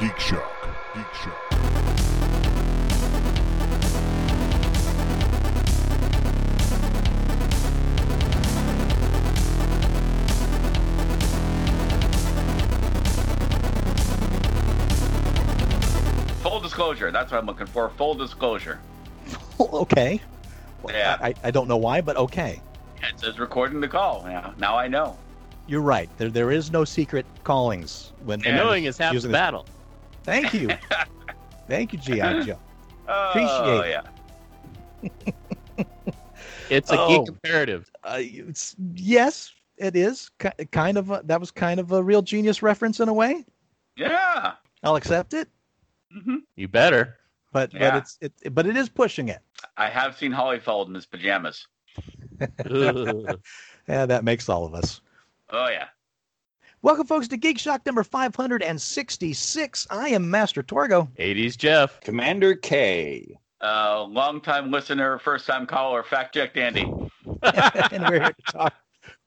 Geek Shock. Geek Shock. Full disclosure. That's what I'm looking for. Full disclosure. okay. Well, Yeah. I, I don't know why, but okay. It says recording the call. Now, now I know. You're right. There, there is no secret callings when Yeah. Knowing is half the using this- battle. Thank you. Thank you, GI Joe. Oh, Appreciate yeah. It's a Oh. geek imperative. Uh, it's, yes, it is ki- kind of. A, that was kind of a real genius reference in a way. Yeah. I'll accept it, hmm You better. but Yeah. but it's it but it is pushing it. I have seen Holly Hollyfeld in his pajamas. Yeah, that makes all of us. Oh yeah. Welcome, folks, to Geek Shock number 566. I am Master Torgo. 80s Jeff. Commander K. Uh, long time listener, first time caller, fact checked Andy. and we're here to talk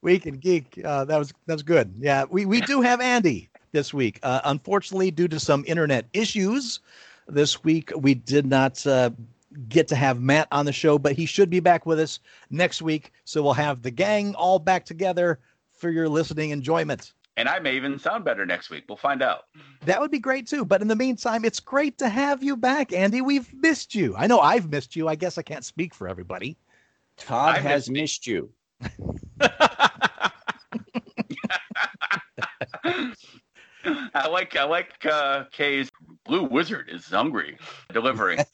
Week in Geek. Uh, that was that's good. Yeah, we, we do have Andy this week. Uh, unfortunately, due to some internet issues, this week we did not uh, get to have Matt on the show, but he should be back with us next week. So we'll have the gang all back together for your listening enjoyment. And I may even sound better next week. We'll find out. That would be great too. But in the meantime, it's great to have you back, Andy. We've missed you. I know I've missed you. I guess I can't speak for everybody. Todd I has missed you. I like I like uh, Kay's Blue Wizard is hungry delivering.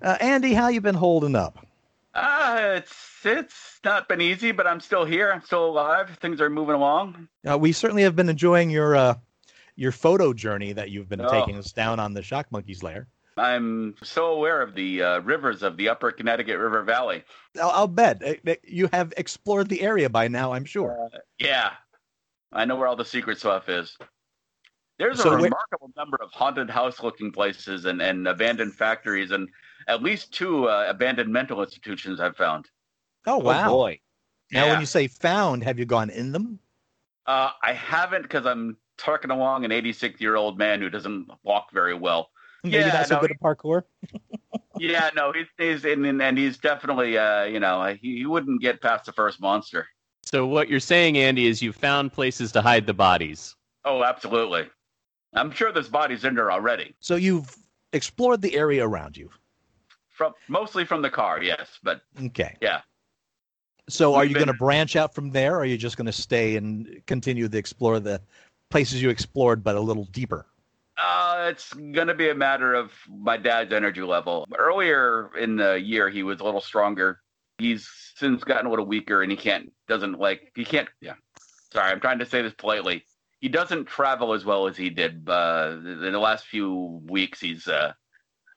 Uh, Andy, how you been holding up? Uh, it's it's not been easy, but I'm still here. I'm still alive. Things are moving along. Uh, we certainly have been enjoying your uh, your photo journey that you've been Oh. taking us down on the Shock Monkeys lair. I'm so aware of the uh, rivers of the Upper Connecticut River Valley. I'll, I'll bet uh, you have explored the area by now. I'm sure. Yeah, I know where all the secret stuff is. There's a So where- remarkable number of haunted house-looking places and, and abandoned factories, and at least two uh, abandoned mental institutions I've found. Oh wow! Oh boy. now, when you say found, have you gone in them? Uh, I haven't because I'm trucking along an 86-year-old man who doesn't walk very well. Maybe Yeah, not so no, good at parkour. Yeah, no, he's, he's and, and- and he's definitely, uh, you know, he, he wouldn't get past the first monster. So what you're saying, Andy, is you found places to hide the bodies. Oh, absolutely. I'm sure there's bodies in there already. So you've explored the area around you. From mostly from the car, yes, but Okay. Yeah. So are We've you going to branch out from there, or are you just going to stay and continue to explore the places you explored, but a little deeper? uh, it's going to be a matter of my dad's energy level. Earlier in the year, he was a little stronger. He's since gotten a little weaker, and he can't doesn't like he can't. Yeah, sorry, I'm trying to say this politely. He doesn't travel as well as he did. Uh, in the last few weeks, he's uh,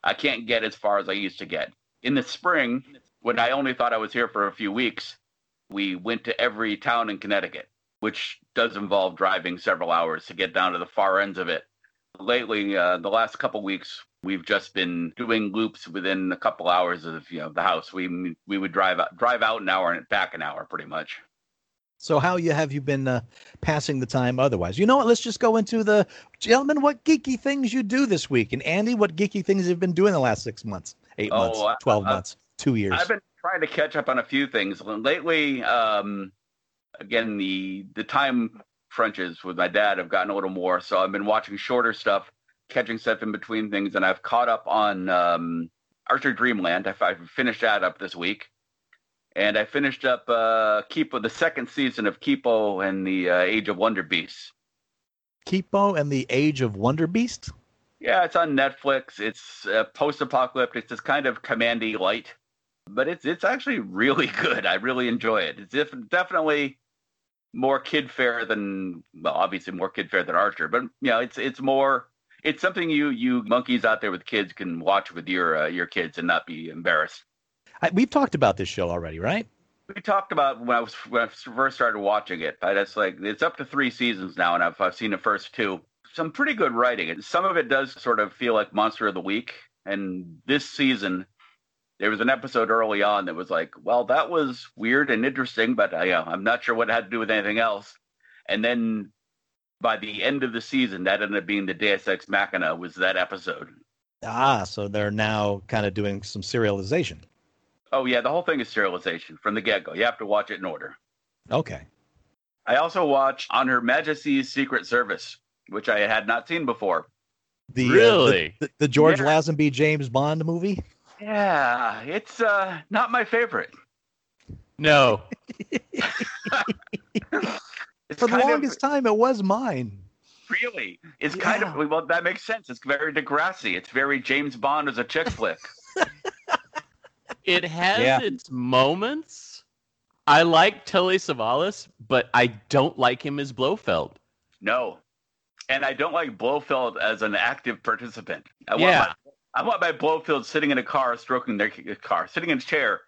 I can't get as far as I used to get. In the spring, when I only thought I was here for a few weeks, we went to every town in Connecticut, which does involve driving several hours to get down to the far ends of it. Lately, uh, the last couple weeks, we've just been doing loops within a couple hours of you know the house. We we would drive drive out an hour and back an hour, pretty much. So how you have you been uh, passing the time otherwise? You know what? Let's just go into the gentlemen. What geeky things you do this week, and Andy, what geeky things you've been doing the last six months, eight Oh, months, I- twelve I- months, two years? I've been trying to catch up on a few things lately. Um, again, the the time crunches with my dad have gotten a little more, so I've been watching shorter stuff, catching stuff in between things, and I've caught up on um, Archer Dreamland. I, I finished that up this week, and I finished up uh, Kipo, the second season of Kipo and the uh, Age of Wonder Beasts. Kipo and the Age of Wonder Beast. Yeah, it's on Netflix. It's uh, post-apocalyptic. It's this kind of commandy light, but it's it's actually really good. I really enjoy it. It's def- definitely more kid fare than well, obviously more kid fare than Archer, but you know, it's it's more it's something you you monkeys out there with kids can watch with your uh, your kids and not be embarrassed. I, we've talked about this show already, right? We talked about when I was when I first started watching it. But it's like it's up to three seasons now, and I've I've seen the first two. Some pretty good writing. And Some of it does sort of feel like Monster of the Week. And this season, there was an episode early on that was like, well, that was weird and interesting, but uh, I'm not sure what it had to do with anything else. And then by the end of the season, that ended up being the Deus Ex Machina was that episode. Ah, so they're now kind of doing some serialization. Oh yeah, the whole thing is serialization from the get go. You have to watch it in order. Okay. I also watched On Her Majesty's Secret Service, which I had not seen before. The, uh, Really? the, the George Yeah. Lazenby James Bond movie? Yeah, it's uh not my favorite. No. For the kind of- longest time, it was mine. really, it's kind of well that makes sense. It's very Degrassi. It's very James Bond as a chick flick. It has Yeah. its moments. I like Telly Savalas, but I don't like him as Blofeld. No, and I don't like Blofeld as an active participant. I want Yeah. my, I want my Blofeld sitting in a car, stroking their car, sitting in a chair,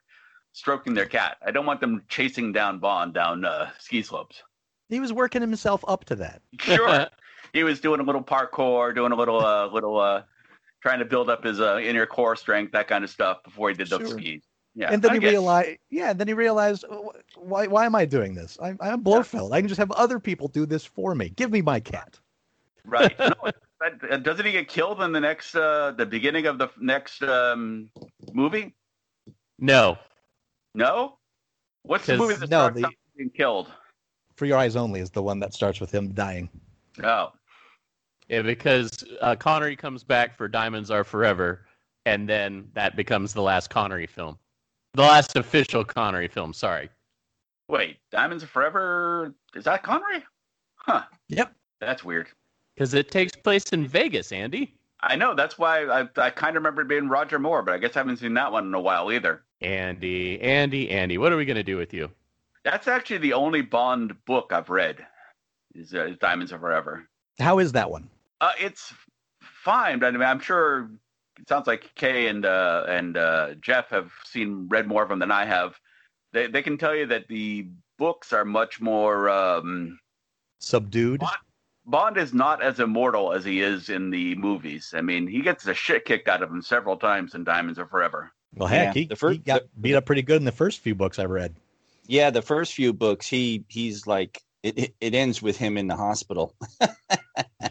stroking their cat. I don't want them chasing down Bond down uh, ski slopes. He was working himself up to that. Sure, he was doing a little parkour, doing a little, uh, little, uh, trying to build up his uh, inner core strength, that kind of stuff before he did those Sure. skis. Yeah, and then I he guess. realized, yeah, and then he realized, "Oh, why, why am I doing this? I'm, I'm Blofeld. I can just have other people do this for me. Give me my cat. right. No, but, uh, doesn't he get killed in the next, uh, the beginning of the next um, movie? No. No. What's the movie that no, starts the- out being killed? For Your Eyes Only is the one that starts with him dying. Oh, Yeah, because uh, Connery comes back for Diamonds Are Forever, and then that becomes the last Connery film. The last official Connery film, sorry. wait, Diamonds Are Forever? Is that Connery? Huh. Yep. That's weird. Because it takes place in Vegas, Andy. I know. That's why I, I kind of remember it being Roger Moore, but I guess I haven't seen that one in a while either. Andy, Andy, Andy, what are we going to do with you? That's actually the only Bond book I've read. Is, uh, is Diamonds Are Forever. How is that one? Uh, it's fine, but I mean, I'm sure it sounds like Kay and uh, and uh, Jeff have seen read more of them than I have. They they can tell you that the books are much more. Um, Subdued. What? Bond is not as immortal as he is in the movies. I mean, he gets the shit kicked out of him several times in Diamonds Are Forever. Well, heck, Yeah, he, the fir- he got beat up pretty good in the first few books I've read. Yeah, the first few books, he he's like it. It, it ends with him in the hospital.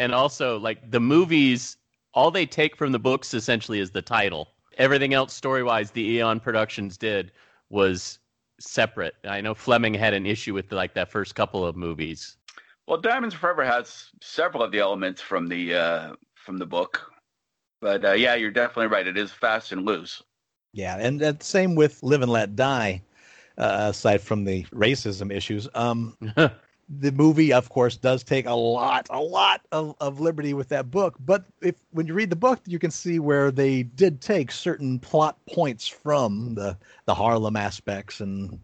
And also, like the movies, all they take from the books essentially is the title. Everything else, story wise, the Eon Productions did was separate. I know Fleming had an issue with like that first couple of movies. Well, Diamonds Are Forever has several of the elements from the uh, from the book, but uh, yeah, you're definitely right. It is fast and loose. Yeah, and uh, same with Live and Let Die. Uh, aside from the racism issues, um, the movie, of course, does take a lot, a lot of, of liberty with that book. But if when you read the book, you can see where they did take certain plot points from the the Harlem aspects and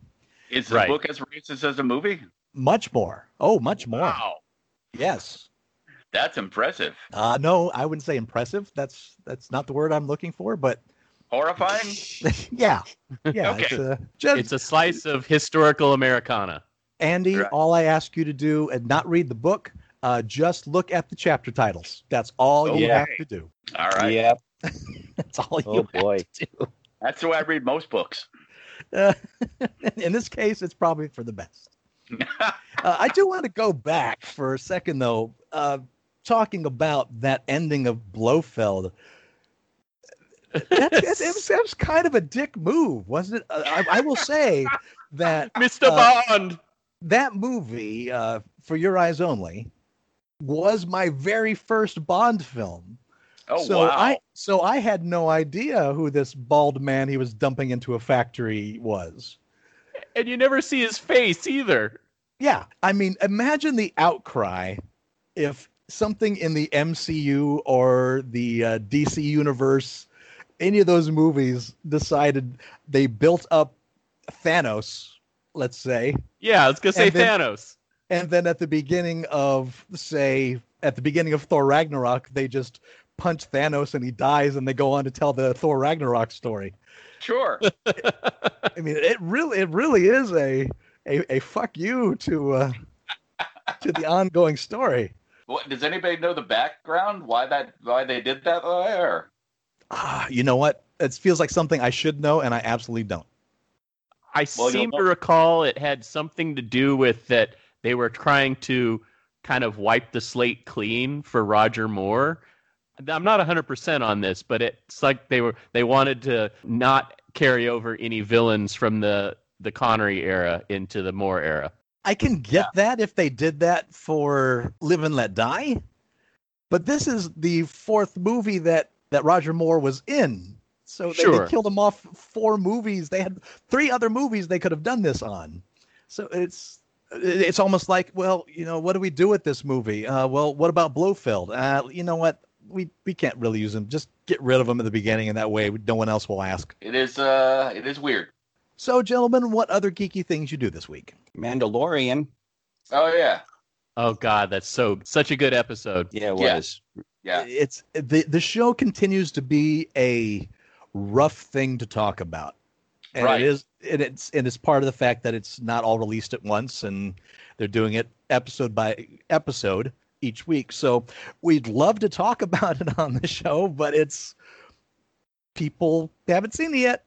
Is the Right. book as racist as the movie? much more. Oh, much more. Wow, Yes. that's impressive. Uh, no, I wouldn't say impressive. That's that's not the word I'm looking for. But Horrifying. yeah, yeah. Okay. It's, uh, just It's a slice of historical Americana. Andy, Right. all I ask you to do and not read the book, uh, just look at the chapter titles. That's all you Okay. have to do. All right, Yep. That's all you Oh have boy. to do. that's the way I read most books. Uh, in this case, it's probably for the best. Uh, I do want to go back for a second, though, uh, talking about that ending of Blofeld. That, that, it, was, that was kind of a dick move, wasn't it? Uh, I, I will say that Mr. Uh, Bond. That movie, uh, For Your Eyes Only, was my very first Bond film. oh so wow. I so I had no idea who this bald man he was dumping into a factory was. And you never see his face either. Yeah, I mean, imagine the outcry if something in the MCU or the uh, DC universe, any of those movies decided they built up Thanos, let's say, Yeah, let's go say And then- Thanos. and then at the beginning of say at the beginning of Thor Ragnarok, they just punch Thanos and he dies, and they go on to tell the Thor Ragnarok story. sure. I mean, it really, it really is a a, a fuck you to uh, to the ongoing story. What, does anybody know the background? Why that? Why they did that? way, Or Ah, you know what? It feels like something I should know, and I absolutely don't. I Well, seem to recall it had something to do with that they were trying to kind of wipe the slate clean for Roger Moore. I'm not 100% on this, but it's like they were they wanted to not carry over any villains from the the Connery era into the Moore era. I can get that if they did that for Live and Let Die, but this is the fourth movie that that Roger Moore was in. So they, Sure. they killed him off four movies. They had three other movies they could have done this on. So it's it's almost like, well, you know, what do we do with this movie? Uh, well, what about Blofeld? Uh, you know what? We we can't really use him. Just get rid of him at the beginning, and that way no one else will ask. It is uh it is weird. So, gentlemen, what other geeky things you do this week? Mandalorian. Oh yeah. Oh God, that's so such a good episode. Yeah, it Yeah. was. Yeah. it's the the show continues to be a rough thing to talk about and Right. it is and it's and it's part of the fact that it's not all released at once and they're doing it episode by episode each week so we'd love to talk about it on the show but it's people haven't seen it yet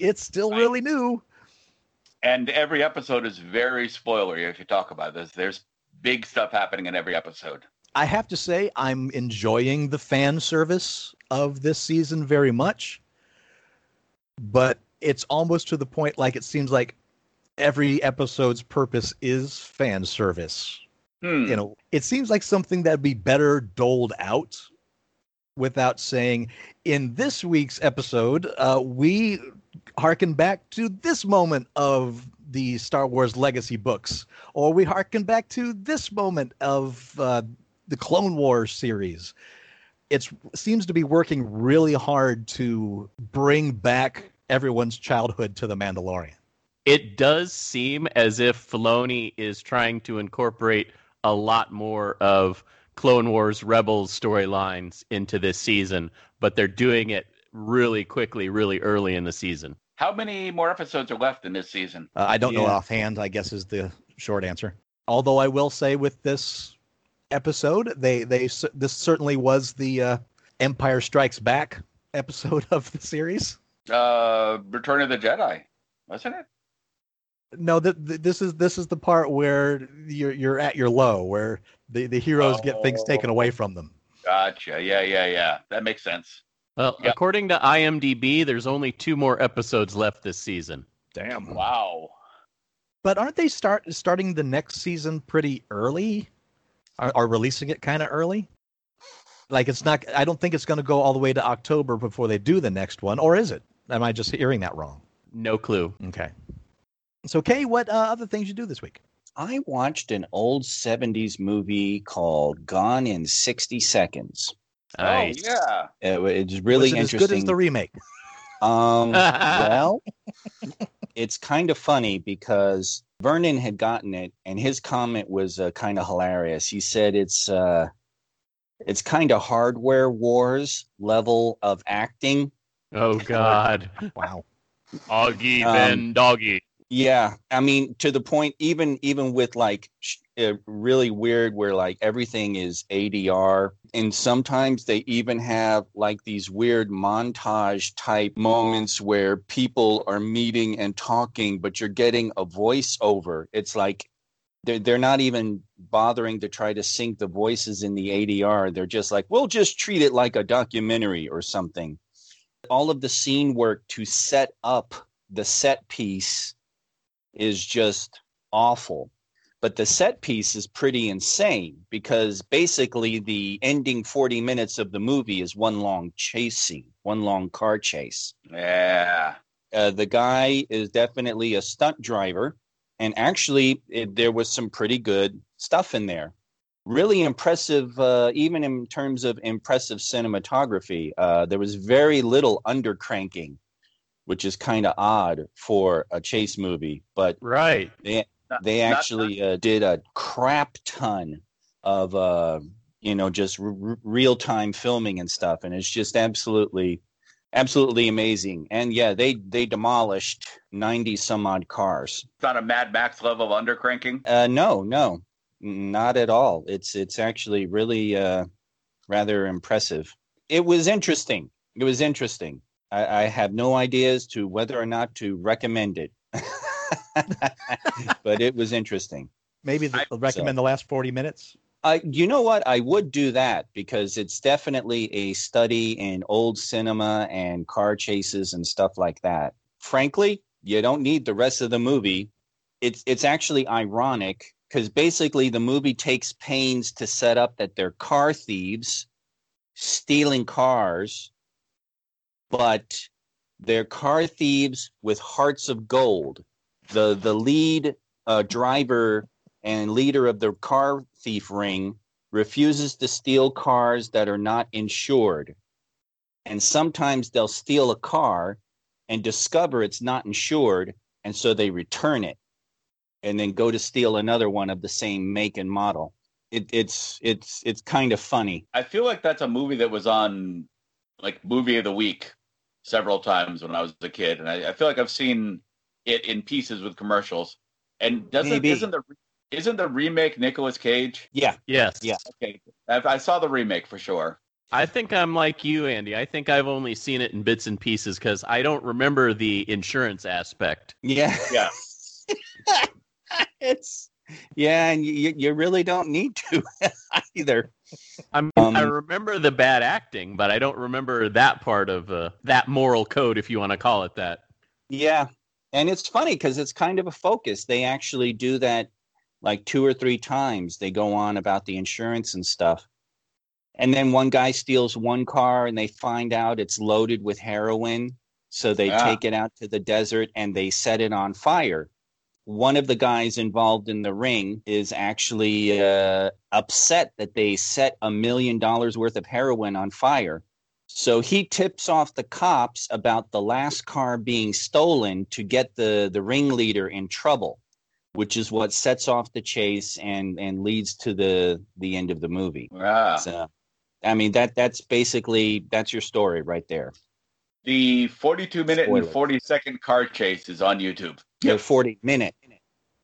it's still Right. really new And every episode is very spoilery if you talk about this. There's big stuff happening in every episode. I have to say, I'm enjoying the fan service of this season very much, but it's almost to the point like it seems like every episode's purpose is fan service. Hmm. You know, it seems like something that'd be better doled out without saying, in this week's episode, uh, we harken back to this moment of the Star Wars legacy books, or we harken back to this moment of uh, the Clone Wars series. It seems to be working really hard to bring back everyone's childhood to the Mandalorian. It does seem as if Filoni is trying to incorporate a lot more of Clone Wars Rebels storylines into this season, but they're doing it really quickly, really early in the season. How many more episodes are left in this season? Uh, I don't know offhand, I guess is the short answer. Although I will say with this episode, they they this certainly was the uh, Empire Strikes Back episode of the series. Uh Return of the Jedi, wasn't it? No, th- th- this is this is the part where you're you're at your low, where the, the heroes get things taken away from them. Gotcha. Yeah, yeah, yeah. That makes sense. Well, Yeah. according to IMDb, there's only two more episodes left this season. Damn. Wow. But aren't they start starting the next season pretty early? Are, are releasing it kind of early? Like it's not. I don't think it's going to go all the way to October before they do the next one, or is it? Am I just hearing that wrong? No clue. Okay. So, Kay, what uh, other things you do this week? I watched an old 70s movie called Gone in 60 Seconds. Nice. Oh yeah. It, it's really Was it interesting. as good as the remake. Um, well, it's kind of funny because Vernon had gotten it, and his comment was uh, kind of hilarious. He said it's uh, it's kind of hardware wars level of acting. Oh God. Wow. Augie Um, Ben Doggy. Yeah, I mean to the point. Even even with like sh- really weird, where like everything is ADR, and sometimes they even have like these weird montage type moments where people are meeting and talking, but you're getting a voiceover. It's like they're they're not even bothering to try to sync the voices in the ADR. They're just like, we'll just treat it like a documentary or something. All of the scene work to set up the set piece is just awful. But the set piece is pretty insane because basically the ending 40 minutes of the movie is one long chase scene, one long car chase. Yeah. Uh, the guy is definitely a stunt driver. And actually, it, there was some pretty good stuff in there. Really impressive, uh, even in terms of impressive cinematography. Uh, there was very little undercranking, which is kind of odd for a chase movie. But Right. Not- they not- actually uh, did a crap ton of uh, you know just r- real time filming and stuff and it's just absolutely absolutely amazing. And yeah they they demolished 90 some odd cars. It's not a Mad Max level of undercranking. uh no no. Not at all. It's it's actually really uh rather impressive. It was interesting. It was interesting. I, I have no idea as to whether or not to recommend it but it was interesting Maybe the, I- recommend the last 40 minutes. Uh, you know what? I would do that because it's definitely a study in old cinema and car chases and stuff like that. Frankly, you don't need the rest of the movie. It's it's actually ironic because basically the movie takes pains to set up that they're car thieves stealing cars, but they're car thieves with hearts of gold. The the lead uh, driver and leader of the car thief ring refuses to steal cars that are not insured. And sometimes they'll steal a car and discover it's not insured, and so they return it and then go to steal another one of the same make and model. It, it's it's it's kind of funny. I feel like that's a movie that was on like movie of the week several times when I was a kid, and I, I feel like I've seen it in pieces with commercials. And doesn't Maybe. isn't the isn't the remake Nicolas Cage? Yeah, Yes. Yeah. Okay, I, I saw the remake for sure. I think I'm like you, Andy. I think I've only seen it in bits and pieces because I don't remember the insurance aspect. yeah, Yeah. it's yeah, and you you really don't need to either. I mean, Um, I remember the bad acting, but I don't remember that part of uh, that moral code, if you want to call it that. Yeah, and it's funny because it's kind of a focus. They actually do that like two or three times. They go on about the insurance and stuff. And then one guy steals one car and they find out it's loaded with heroin. So they Ah. take it out to the desert and they set it on fire. One of the guys involved in the ring is actually uh, upset that they set a million dollars worth of heroin on fire. So he tips off the cops about the last car being stolen to get the, the ringleader in trouble, which is what sets off the chase and, and leads to the, the end of the movie. Ah. So, I mean that that's basically that's your story right there. The 42 minute and 40 second car chase is on YouTube. The forty minute.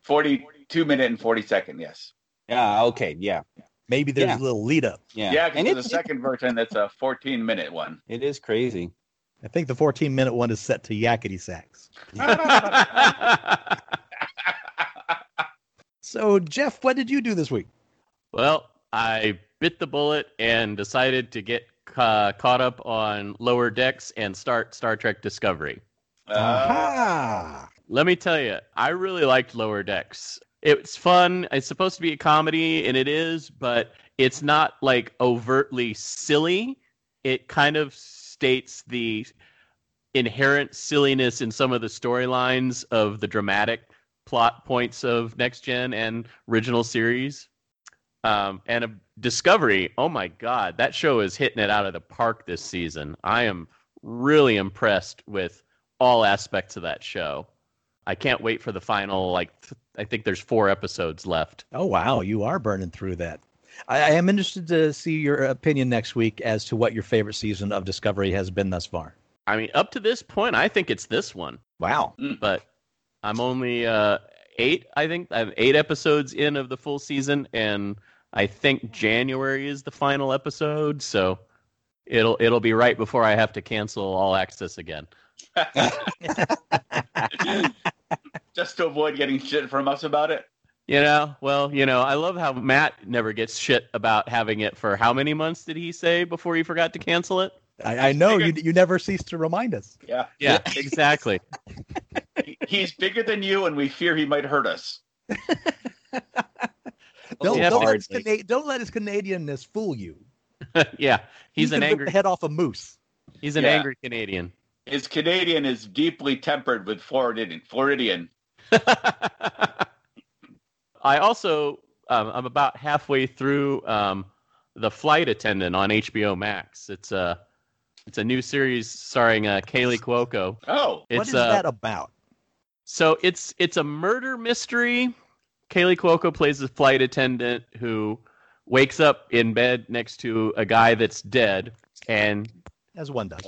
42 minute and 40 second, yes. Yeah. Okay. Yeah. Maybe there's Yeah. a little lead up. Yeah. Yeah, because and there's it's, a second version that's a 14 minute one. it is crazy. I think the 14 minute one is set to yakety sax. So, Jeff, what did you do this week? well, I bit the bullet and decided to get uh, caught up on Lower Decks and start Star Trek Discovery. Uh, Aha! Let me tell you, I really liked Lower Decks. It's fun. It's supposed to be a comedy, and it is, but it's not like overtly silly. It kind of states the inherent silliness in some of the storylines of the dramatic plot points of Next Gen and original series. Um, and a Discovery, oh my God, that show is hitting it out of the park this season. I am really impressed with all aspects of that show. I can't wait for the final. Like, th- I think there's four episodes left. Oh, wow. You are burning through that. I, I am interested to see your opinion next week as to what your favorite season of Discovery has been thus far. I mean, up to this point, I think it's this one, Wow. but I'm only uh, eight. I think I'm eight episodes in of the full season, and I think January is the final episode. So it'll it'll be right before I have to cancel all access again. just to avoid getting shit from us about it. You know, well, you know, I love how Matt never gets shit about having it for how many months did he say before he forgot to cancel it? I, I know you, you never cease to remind us. Yeah. Yeah, exactly. He's bigger than you, and we fear he might hurt us. Don't, Yeah, don't, let his. Cana- don't let his Canadianness fool you. yeah, he's He an angry head off a moose. he's an Yeah. angry Canadian. His Canadian is deeply tempered with Floridian. Floridian. I also um, I'm about halfway through um, the Flight Attendant on HBO Max. It's a it's a new series starring uh, Kaley Cuoco. Oh, It's what is uh, that about? so it's it's a murder mystery. Kaley Cuoco plays a flight attendant who wakes up in bed next to a guy that's dead, and As one does.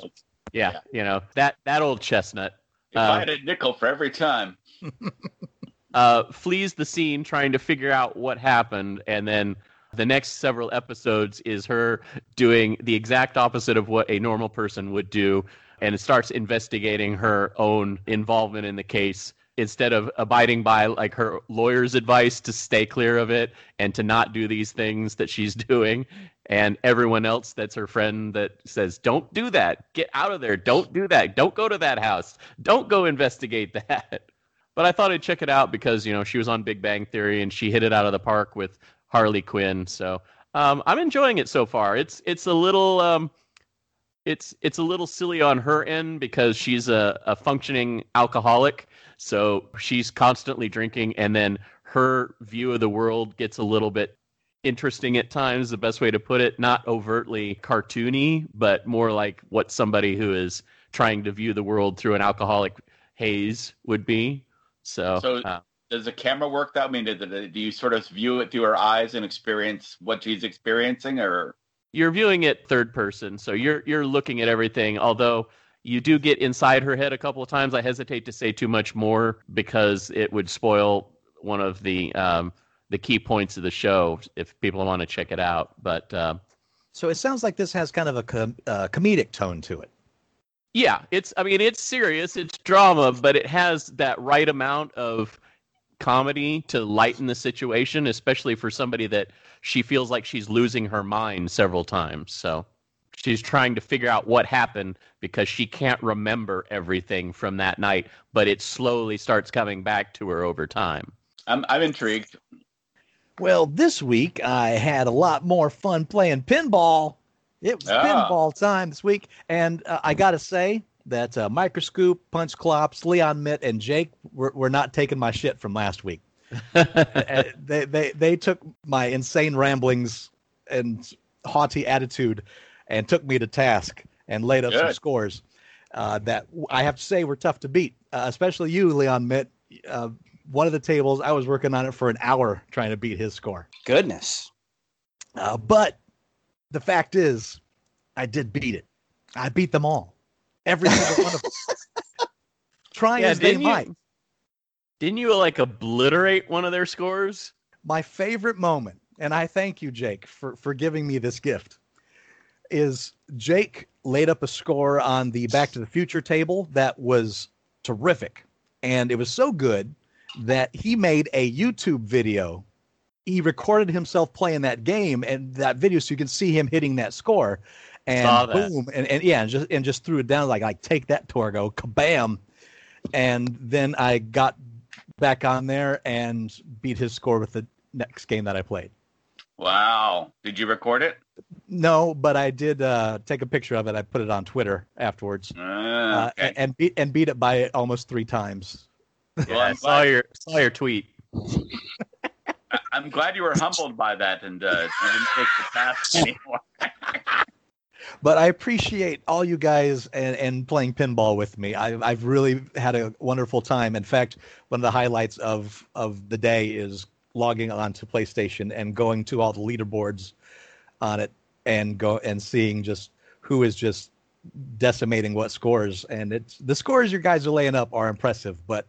Yeah, Yeah. you know that that old chestnut. if Uh, I had a nickel for every time. uh, flees the scene trying to figure out what happened, and then the next several episodes is her doing the exact opposite of what a normal person would do, and it starts investigating her own involvement in the case instead of abiding by like her lawyer's advice to stay clear of it and to not do these things that she's doing and everyone else that's her friend that says don't do that. Get out of there. Don't do that. Don't go to that house. Don't go investigate that. But i thought i'd check it out because you know she was on big bang theory and she hit it out of the park with harley quinn. So um, i'm enjoying it so far. It's it's a little um, it's it's a little silly on her end because she's a, a functioning alcoholic. So she's constantly drinking, and then her view of the world gets a little bit interesting at times. The best way to put it, not overtly cartoony, but more like what somebody who is trying to view the world through an alcoholic haze would be. So, So- uh, Does the camera work that? I mean, do, do do you sort of view it through her eyes and experience what she's experiencing, or you're viewing it third person, so you're you're looking at everything. Although you do get inside her head a couple of times. I hesitate to say too much more because it would spoil one of the um, the key points of the show if people want to check it out. But uh, So it sounds like this has kind of a com- uh, comedic tone to it. yeah, it's I mean it's serious, it's drama, but it has that right amount of comedy to lighten the situation, especially for somebody that she feels like she's losing her mind several times. So she's trying to figure out what happened because she can't remember everything from that night, but it slowly starts coming back to her over time. I'm I'm intrigued. Well, this week I had a lot more fun playing pinball. It was Ah. pinball time this week, and uh, I got to say that uh, Microscoop, Punch Clops, Leon Mitt, and Jake were, were not taking my shit from last week. Uh, they, they they took my insane ramblings and haughty attitude and took me to task and laid up some scores uh, that I have to say were tough to beat, uh, especially you, Leon Mitt. Uh, one of the tables, I was working on it for an hour trying to beat his score. Goodness. Uh, but the fact is, I did beat it. I beat them all, every single one of them. Try Yeah, as they you- might. Didn't you like obliterate one of their scores? My favorite moment, and I thank you, Jake, for for giving me this gift, is Jake laid up a score on the Back to the Future table that was terrific, and it was so good that he made a YouTube video. He recorded himself playing that game and that video, so you can see him hitting that score. And boom, and, and yeah, and just and just threw it down like like take that Torgo, kabam, and then I got back on there and beat his score with the next game that I played. Wow. Did you record it? No, but I did uh, take a picture of it. I put it on Twitter afterwards, Uh, uh, okay. and beat and beat it by almost three times. Well, I I'm saw your saw your tweet. I- I'm glad you were humbled by that and uh, you didn't take the task anymore. But I appreciate all you guys and, and playing pinball with me. I, I've really had a wonderful time. In fact, one of the highlights of of the day is logging on to PlayStation and going to all the leaderboards on it and go and seeing just who is just decimating what scores. And it's the scores your guys are laying up are impressive, but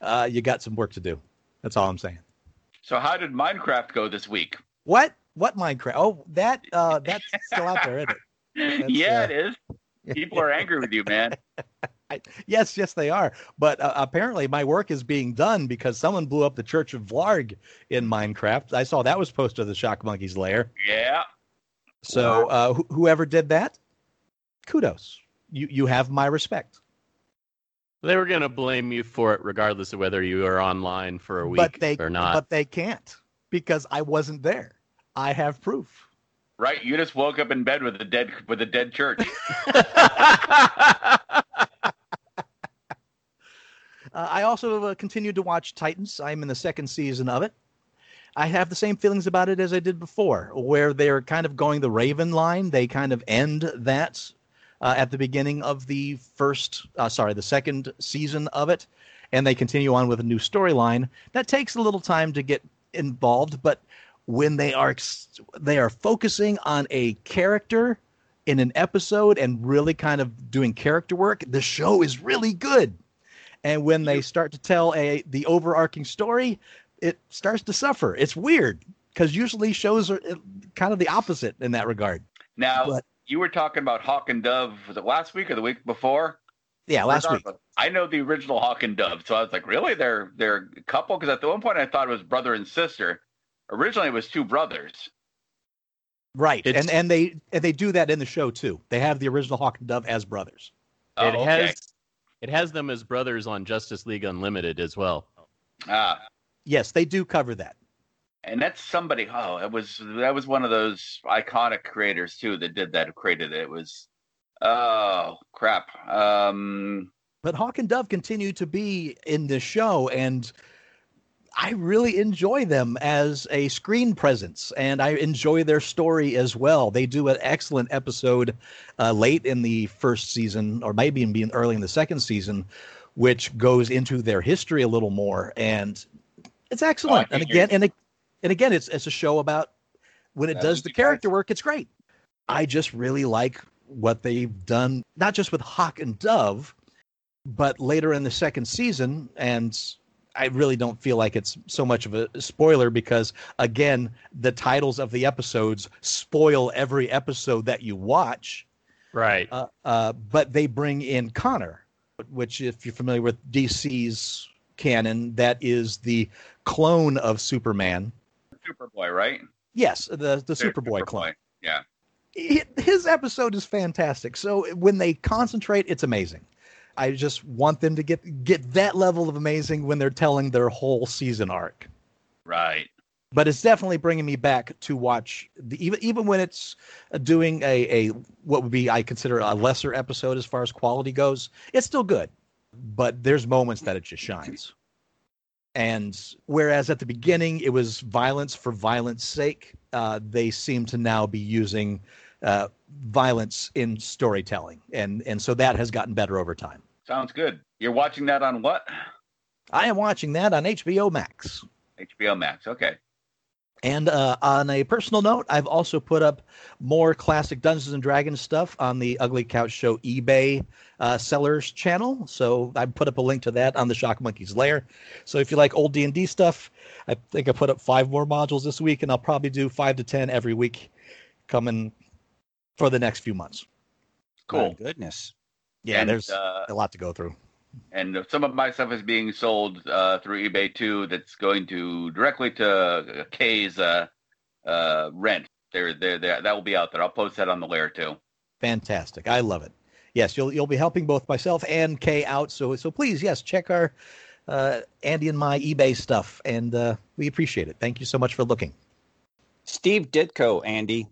uh, you got some work to do. That's all I'm saying. So how did Minecraft go this week? What? What Minecraft? Oh, that uh, that's still out there, isn't it? yeah, uh, it is. People are angry with you, man. Yes, yes, they are. But uh, apparently, my work is being done because someone blew up the Church of Vlarg in Minecraft. I saw that was posted to the Shock Monkeys lair. Yeah. So uh, wh- whoever did that, kudos. You you have my respect. They were gonna blame you for it regardless of whether you were online for a week but they or not. but they can't because I wasn't there. I have proof. Right. You just woke up in bed with a dead with a dead church. Uh, I also uh, continued to watch Titans. I'm in the second season of it. I have the same feelings about it as I did before, where they're kind of going the Raven line. They kind of end that uh, at the beginning of the first, uh, sorry, the second season of it, and they continue on with a new storyline. That takes a little time to get involved, but when they are ex- they are focusing on a character in an episode and really kind of doing character work, the show is really good. And when they start to tell a the overarching story, it starts to suffer. It's weird because usually shows are kind of the opposite in that regard. Now But- you were talking about Hawk and Dove. Was it last week or the week before? Yeah, last week. Regardless, I know the original Hawk and Dove, so I was like, really? They're they're a couple? Because at the one point I thought it was brother and sister. Originally, it was two brothers. Right, It's- and and they and they do that in the show too. They have the original Hawk and Dove as brothers. Oh, it okay. has it has them as brothers on Justice League Unlimited as well. Ah, Yes, they do cover that. And that's somebody. Oh, it was that was one of those iconic creators too that did that. Created it? It was. Oh crap. Um. But Hawk and Dove continue to be in the show, and I really enjoy them as a screen presence, and I enjoy their story as well. They do an excellent episode uh, late in the first season, or maybe even being early in the second season, which goes into their history a little more, and it's excellent. Oh, and again, and it, and again, it's it's a show about when it That does the character work. It's great. I just really like what they've done, not just with Hawk and Dove, but later in the second season. And I really don't feel like it's so much of a spoiler because, again, the titles of the episodes spoil every episode that you watch. Right. Uh, uh, but they bring in Connor, which, if you're familiar with DC's canon, that is the clone of Superman. Superboy, right? Yes, the the They're Superboy clone. Yeah. His episode is fantastic. So when they concentrate, it's amazing. I just want them to get get that level of amazing when they're telling their whole season arc. Right. But it's definitely bringing me back to watch the, even even when it's doing a a what would be I consider a lesser episode as far as quality goes. It's still good, but there's moments that it just shines. And whereas at the beginning it was violence for violence sake, uh, they seem to now be using uh, violence in storytelling, and and so that has gotten better over time. Sounds good. You're watching that on what? I am watching that on HBO Max. HBO Max. Okay. And uh, on a personal note, I've also put up more classic Dungeons and Dragons stuff on the Ugly Couch Show eBay uh, sellers channel. So I put up a link to that on the Shock Monkeys lair. So if you like old D and D stuff, I think I put up five more modules this week, and I'll probably do five to ten every week, coming for the next few months. Cool. My goodness. Yeah, And, there's uh, a lot to go through. And some of my stuff is being sold uh, through eBay too. That's going to directly to Kay's uh, uh, rent. There, there, there. That will be out there. I'll post that on the lair too. Fantastic. I love it. Yes, you'll you'll be helping both myself and Kay out. So so please, yes, check our uh, Andy and my eBay stuff, and uh, we appreciate it. Thank you so much for looking. Steve Ditko, Andy.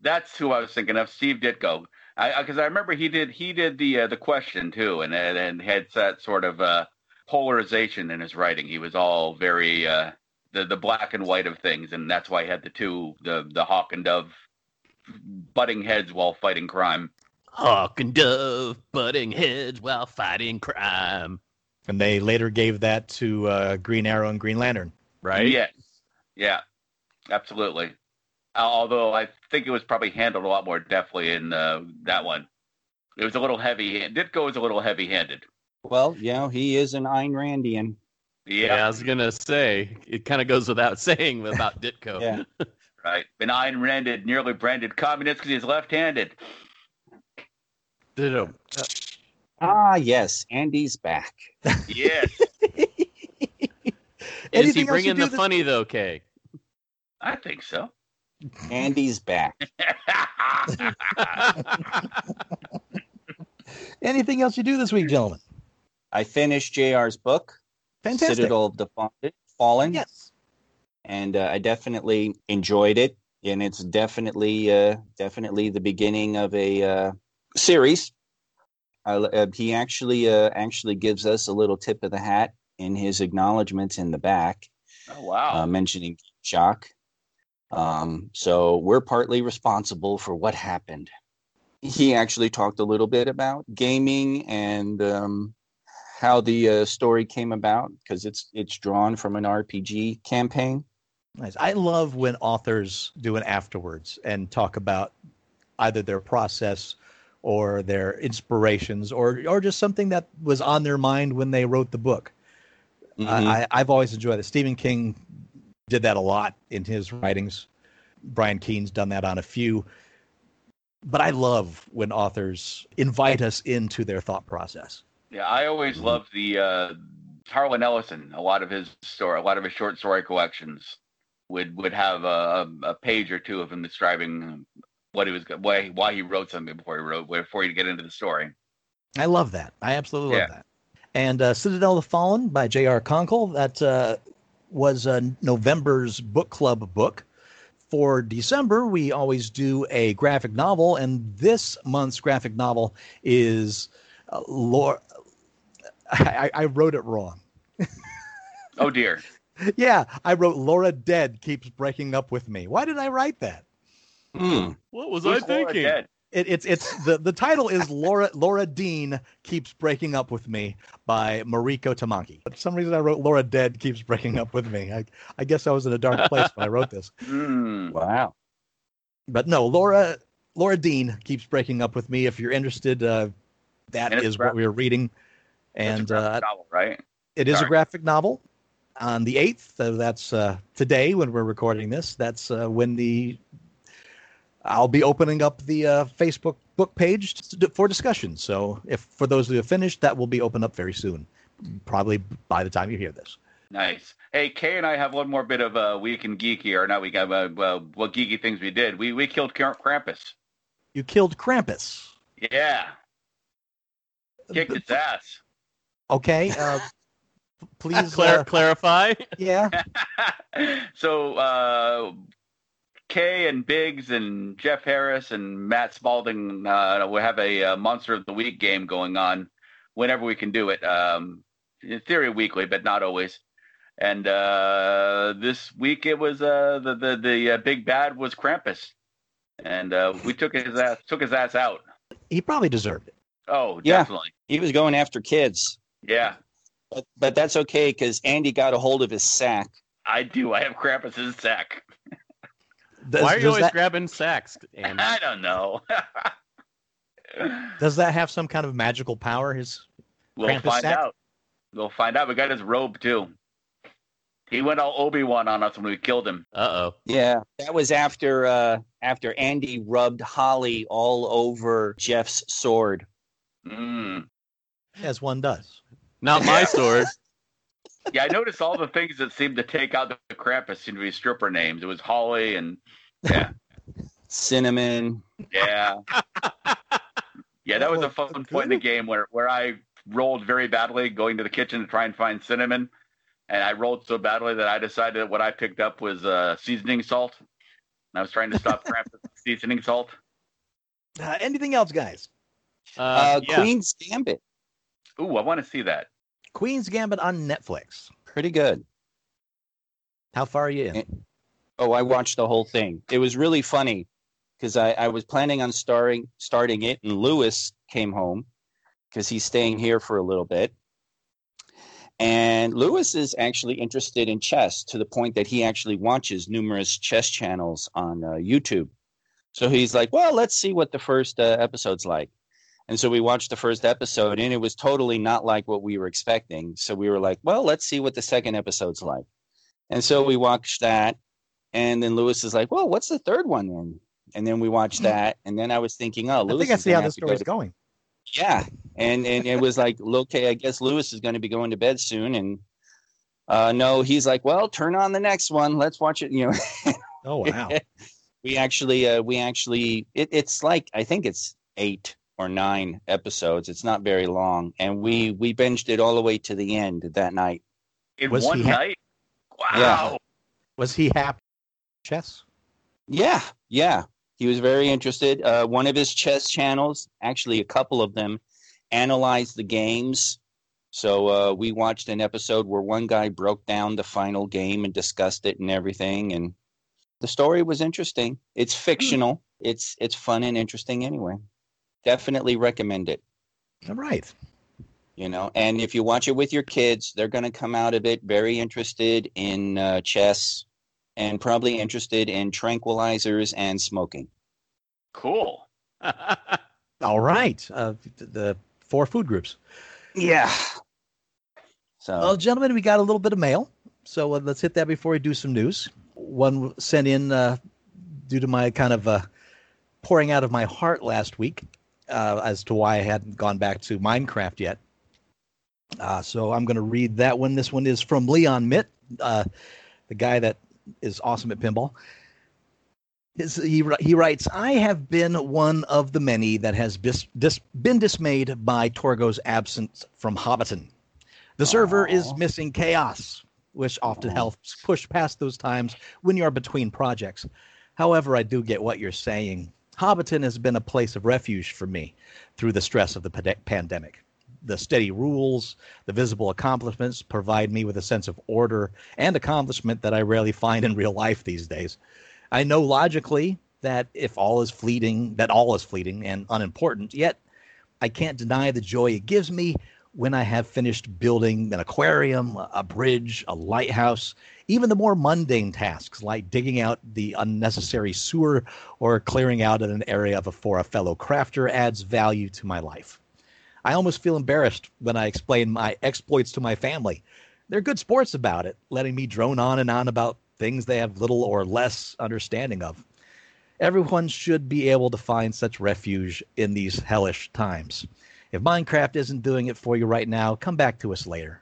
That's who I was thinking of. Steve Ditko. I because I, remember he did he did the uh, the question too, and and, and had that sort of uh, polarization in his writing. He was all very uh, the the black and white of things, and that's why he had the two the the hawk and dove butting heads while fighting crime. Hawk and dove butting heads while fighting crime. And they later gave that to uh, Green Arrow and Green Lantern. Right? Yes. Yeah. Absolutely. Although I think it was probably handled a lot more deftly in uh, that one. It was a little heavy. Ditko was a little heavy-handed. Well, you know, he is an Ayn Randian. Yeah, I was gonna say it kind of goes without saying about Ditko. Yeah. Right. Been Ayn-Randed, nearly branded communist because he's left-handed. Ditto. Ah, yes, Andy's back. Yes. Is Anything he bringing the this- funny though, Kay? I think so. Andy's back. Anything else you do this week, gentlemen? I finished JR's book, Fantastic. Citadel of the Fallen, Fallen Yes. and uh, I definitely enjoyed it. And it's definitely, uh, definitely the beginning of a uh, series. I, uh, he actually, uh, actually gives us a little tip of the hat in his acknowledgments in the back. oh, wow. uh, mentioning shock. Um, so we're partly responsible for what happened. He actually talked a little bit about gaming and um, how the uh, story came about because it's it's drawn from an RPG campaign. Nice. I love when authors do an afterwards and talk about either their process or their inspirations or or just something that was on their mind when they wrote the book. Mhm. I, I, I've always enjoyed it. Stephen King did that a lot in his writings. Brian Keene's done that on a few. But I love when authors invite us into their thought process. Yeah, I always love the uh, Harlan Ellison. A lot of his story, a lot of his short story collections would would have a, a page or two of him describing what he was why why he wrote something before he wrote before he get into the story. I love that. I absolutely love Yeah. that. And uh, Citadel of the Fallen by J.R. Conkle. That uh, was uh, November's book club book. For December, we always do a graphic novel, and this month's graphic novel is uh, Laura. I, I wrote it wrong. Oh dear. Yeah, I wrote Laura Dead keeps breaking up with me. Why did I write that? Hmm. What was Who's Laura Dead? It, it's it's the the title is Laura Laura Dean keeps breaking up with me by Mariko Tamaki. But for some reason I wrote Laura Dead keeps breaking up with me. I I guess I was in a dark place when I wrote this. Hmm. Wow. But no, Laura Laura Dean keeps breaking up with me. If you're interested, uh, that And it's is gra- what we are reading, That's a and graphic uh, novel, right? it is a graphic novel. On the eighth, so that's uh, today when we're recording this. That's uh, when the I'll be opening up the uh, Facebook book page to, for discussion. So if for those who have finished, that will be opened up very soon, probably by the time you hear this. Nice. Hey, Kay and I have one more bit of uh, week in geeky, or not week, uh, uh, what geeky things we did. We we killed Krampus. You killed Krampus. Yeah, kicked its ass. Okay. Uh, please. Clar- Uh, clarify. yeah. so uh, Kay and Biggs and Jeff Harris and Matt Spalding uh, will have a, uh Monster of the Week game going on whenever we can do it. Um, in theory, weekly, but not always. And uh, this week it was uh, the the the uh, big bad was Krampus, and uh, we took his ass took his ass out. He probably deserved it. Oh, Yeah. definitely. He was going after kids, Yeah, but, but that's okay because Andy got a hold of his sack. I do. I have Krampus's sack. Does, Why are you always that, grabbing sacks, Andy? I don't know. does that have some kind of magical power? His We'll Krampus find sack? out. We'll find out. We got his robe too. He went all Obi Wan on us when we killed him. Uh oh. Yeah, that was after uh, after Andy rubbed Holly all over Jeff's sword. Mm. as one does. Not my sword. Yeah, I noticed all the things that seemed to take out the Krampus seemed to be stripper names. It was Holly and yeah, Cinnamon. yeah, yeah. That was a fun point in the game where where I rolled very badly going to the kitchen to try and find cinnamon, and I rolled so badly that I decided that what I picked up was uh, seasoning salt. And I was trying to stop Krampus with seasoning salt. Uh, anything else, guys? Uh, Uh, yeah. Queen's Gambit. Ooh, I want to see that. Queen's Gambit on Netflix. Pretty good. How far are you in? Oh, I watched the whole thing. It was really funny because I, I was planning on starting starting it, and Lewis came home because he's staying here for a little bit. And Lewis is actually interested in chess to the point that he actually watches numerous chess channels on uh, YouTube. So he's like, "Well, let's see what the first uh, episode's like." And so we watched the first episode, and it was totally not like what we were expecting. So we were like, "Well, let's see what the second episode's like." And so we watched that, and then Lewis is like, "Well, what's the third one then?" And then we watched that, and then I was thinking, "Oh, I Lewis think I is see how this to go going. yeah, and and it was like, okay, I guess Lewis is going to be going to bed soon, and uh, no, he's like, well, turn on the next one, let's watch it. You know, Oh wow! we actually, uh, we actually, it, it's like I think it's eight or nine episodes. It's not very long, and we we binged it all the way to the end that night. In Was one he ha- night. Wow. Yeah. Was he happy? Chess. Yeah, yeah. He was very interested. Uh, one of his chess channels, actually a couple of them, analyzed the games. So uh, we watched an episode where one guy broke down the final game and discussed it and everything. And the story was interesting. It's fictional. It's it's fun and interesting anyway. Definitely recommend it. All right. You know, and if you watch it with your kids, they're going to come out of it very interested in uh, chess and probably interested in tranquilizers and smoking. Cool. All right. Uh, th- the four food groups. Yeah. So Well, gentlemen, we got a little bit of mail, so uh, let's hit that before we do some news. One sent in uh, due to my kind of uh, pouring out of my heart last week uh, as to why I hadn't gone back to Minecraft yet. Uh, so I'm going to read that one. This one is from Leon Mitt, uh, the guy that is awesome at pinball. His, he, he writes, I have been one of the many that has bis, dis, been dismayed by Torgo's absence from Hobbiton. The server is missing chaos, which often Aw. helps push past those times when you are between projects. However, I do get what you're saying. Hobbiton has been a place of refuge for me through the stress of the pande- pandemic. The steady rules, the visible accomplishments provide me with a sense of order and accomplishment that I rarely find in real life these days. I know logically that if all is fleeting, that all is fleeting and unimportant, yet I can't deny the joy it gives me when I have finished building an aquarium, a bridge, a lighthouse, even the more mundane tasks like digging out the unnecessary sewer or clearing out an area of a, for a fellow crafter adds value to my life. I almost feel embarrassed when I explain my exploits to my family. They're good sports about it, letting me drone on and on about things they have little or less understanding of. Everyone should be able to find such refuge in these hellish times. If Minecraft isn't doing it for you right now, come back to us later.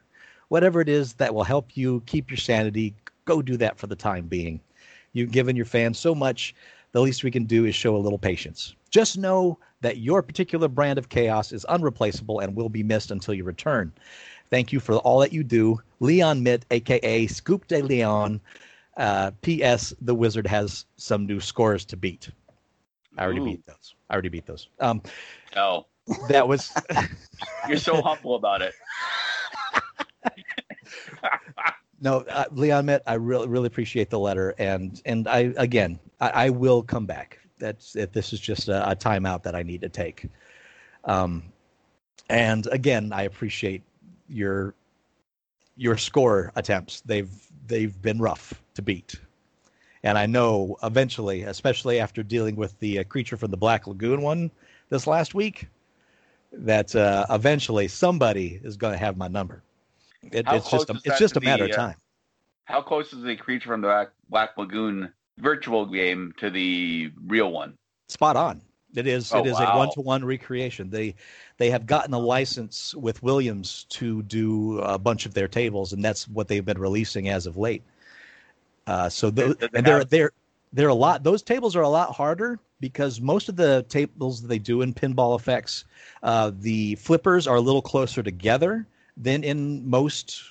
Whatever it is that will help you keep your sanity, go do that for the time being. You've given your fans so much, the least we can do is show a little patience. Just know that your particular brand of chaos is unreplaceable and will be missed until you return. Thank you for all that you do. Leon Mitt, aka Scoop de Leon. Uh, P.S. The Wizard has some new scores to beat. I already Ooh. beat those. I already beat those. Um, Oh, that was you're so humble about it. no uh, Leon Mitt. I really really appreciate the letter, and and I again I, I will come back. That's if this is just a, a timeout that I need to take. Um, and again, I appreciate your your score attempts. They've they've been rough to beat, and I know eventually, especially after dealing with the uh, creature from the Black Lagoon one this last week, that uh, eventually somebody is going to have my number. It, it's just a, it's just a matter the, of uh, time. How close is the creature from the Black, Black Lagoon virtual game to the real one? Spot on. It is. Oh, it is a one-to-one recreation. They they have gotten a license with Williams to do a bunch of their tables, and that's what they've been releasing as of late. Uh, so and they're they're they're a lot. Those tables are a lot harder because most of the tables that they do in pinball effects, uh, the flippers are a little closer together than in most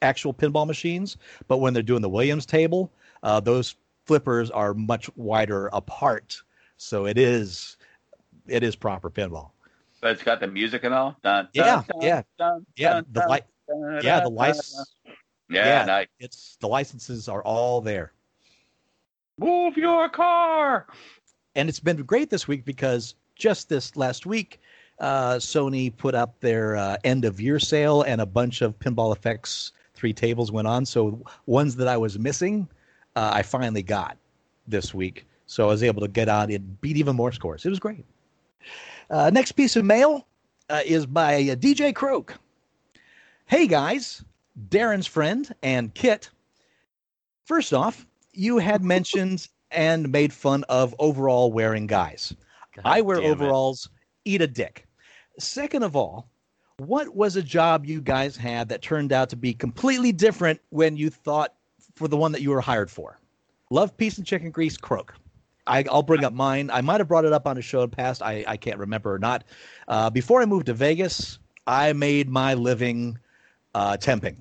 actual pinball machines. But when they're doing the Williams table, uh, those flippers are much wider apart. So it is it is proper pinball. But it's got the music and all. Dun, Yeah, dun, yeah, dun, Yeah, dun, the dun, li- dun, yeah, the license. Yeah, yeah. nice. It's the licenses are all there. Move your car. And it's been great this week because just this last week, uh, Sony put up their uh, end of year sale, and a bunch of Pinball Effects three tables went on. So ones that I was missing, uh, I finally got this week. So I was able to get on and beat even more scores. It was great. Uh, next piece of mail uh, is by uh, DJ Croak. Hey guys, Darren's friend and Kit. First off, you had mentioned and made fun of overall wearing guys. God I wear damn it. overalls, eat a dick. Second of all, what was a job you guys had that turned out to be completely different when you thought for the one that you were hired for? Love, peace, and chicken grease, croak. I, I'll bring up mine. I might have brought it up on a show in the past. I, I can't remember or not. Uh, before I moved to Vegas, I made my living uh, temping.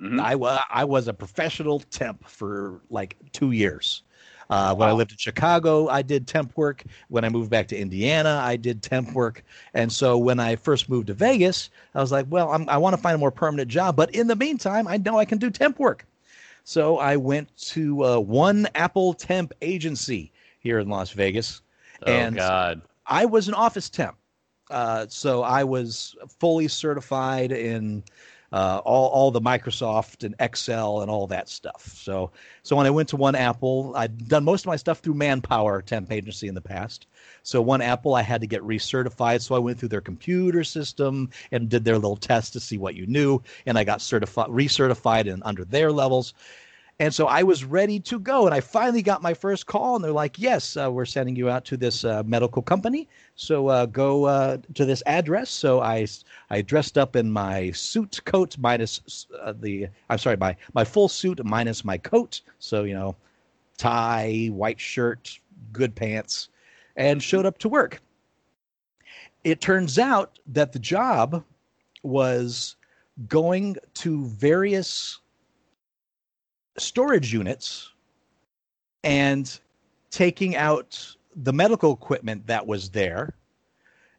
Mhm. I, I was a professional temp for like two years. Uh, when I lived in Chicago, I did temp work. When I moved back to Indiana, I did temp work. And so when I first moved to Vegas, I was like, well, I'm, I want to find a more permanent job. But in the meantime, I know I can do temp work. So I went to uh, One Apple Temp Agency here in Las Vegas. Oh and God. I was an office temp. Uh, so I was fully certified in uh, all, all the Microsoft and Excel and all that stuff. So, so when I went to One Apple, I'd done most of my stuff through Manpower temp agency in the past. So One Apple, I had to get recertified. So I went through their computer system and did their little test to see what you knew, and I got certified, recertified and under their levels. And so I was ready to go. And I finally got my first call, and they're like, Yes, uh, we're sending you out to this uh, medical company. So uh, go uh, to this address. So I, I dressed up in my suit coat minus uh, the, I'm sorry, my, my full suit minus my coat. So, you know, tie, white shirt, good pants, and showed up to work. It turns out that the job was going to various storage units and taking out the medical equipment that was there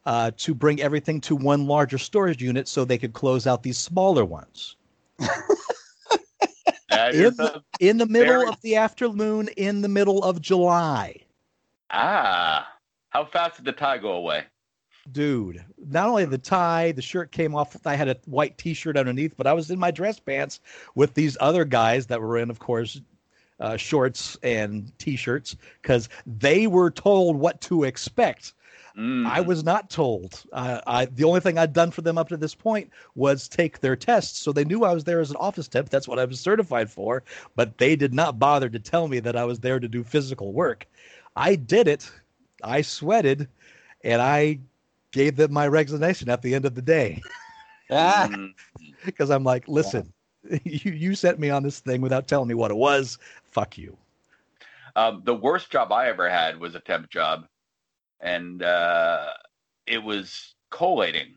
uh, to bring everything to one larger storage unit so they could close out these smaller ones. In the, in the middle of the afternoon, in the middle of July. ah, how fast did the tie go away? Dude not only the tie the shirt came off i had a white t-shirt underneath but i was in my dress pants with these other guys that were in of course uh, shorts and t-shirts because they were told what to expect. Mm. i was not told. Uh, I, the only thing i'd done for them up to this point was take their tests. So they knew i was there as an office temp. That's what i was certified for but they did not bother to tell me that i was there to do physical work. I did it. I sweated and i gave them my resignation at the end of the day Ah, because I'm like, listen, you you sent me on this thing without telling me what it was. Fuck you. Um, the worst job I ever had was a temp job, and uh, it was collating.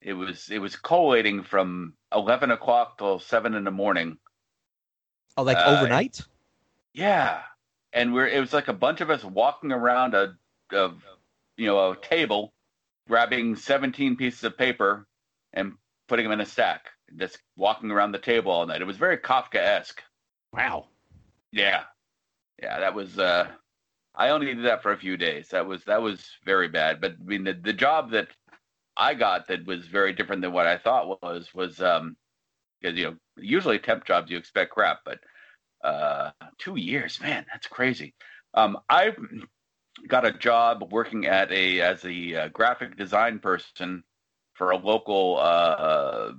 It was it was collating from eleven o'clock till seven in the morning. Oh, like Uh, overnight? Yeah, and we're it was like a bunch of us walking around a, a you know a table, grabbing seventeen pieces of paper and putting them in a stack. Just walking around the table all night. It was very Kafka-esque. Wow. Yeah, yeah, that was. uh I only did that for a few days. That was that was very bad. But I mean, the the job that I got that was very different than what I thought was was um because you know usually temp jobs you expect crap, but uh two years, man, that's crazy. Um, I got a job working at a as a uh, graphic design person for a local uh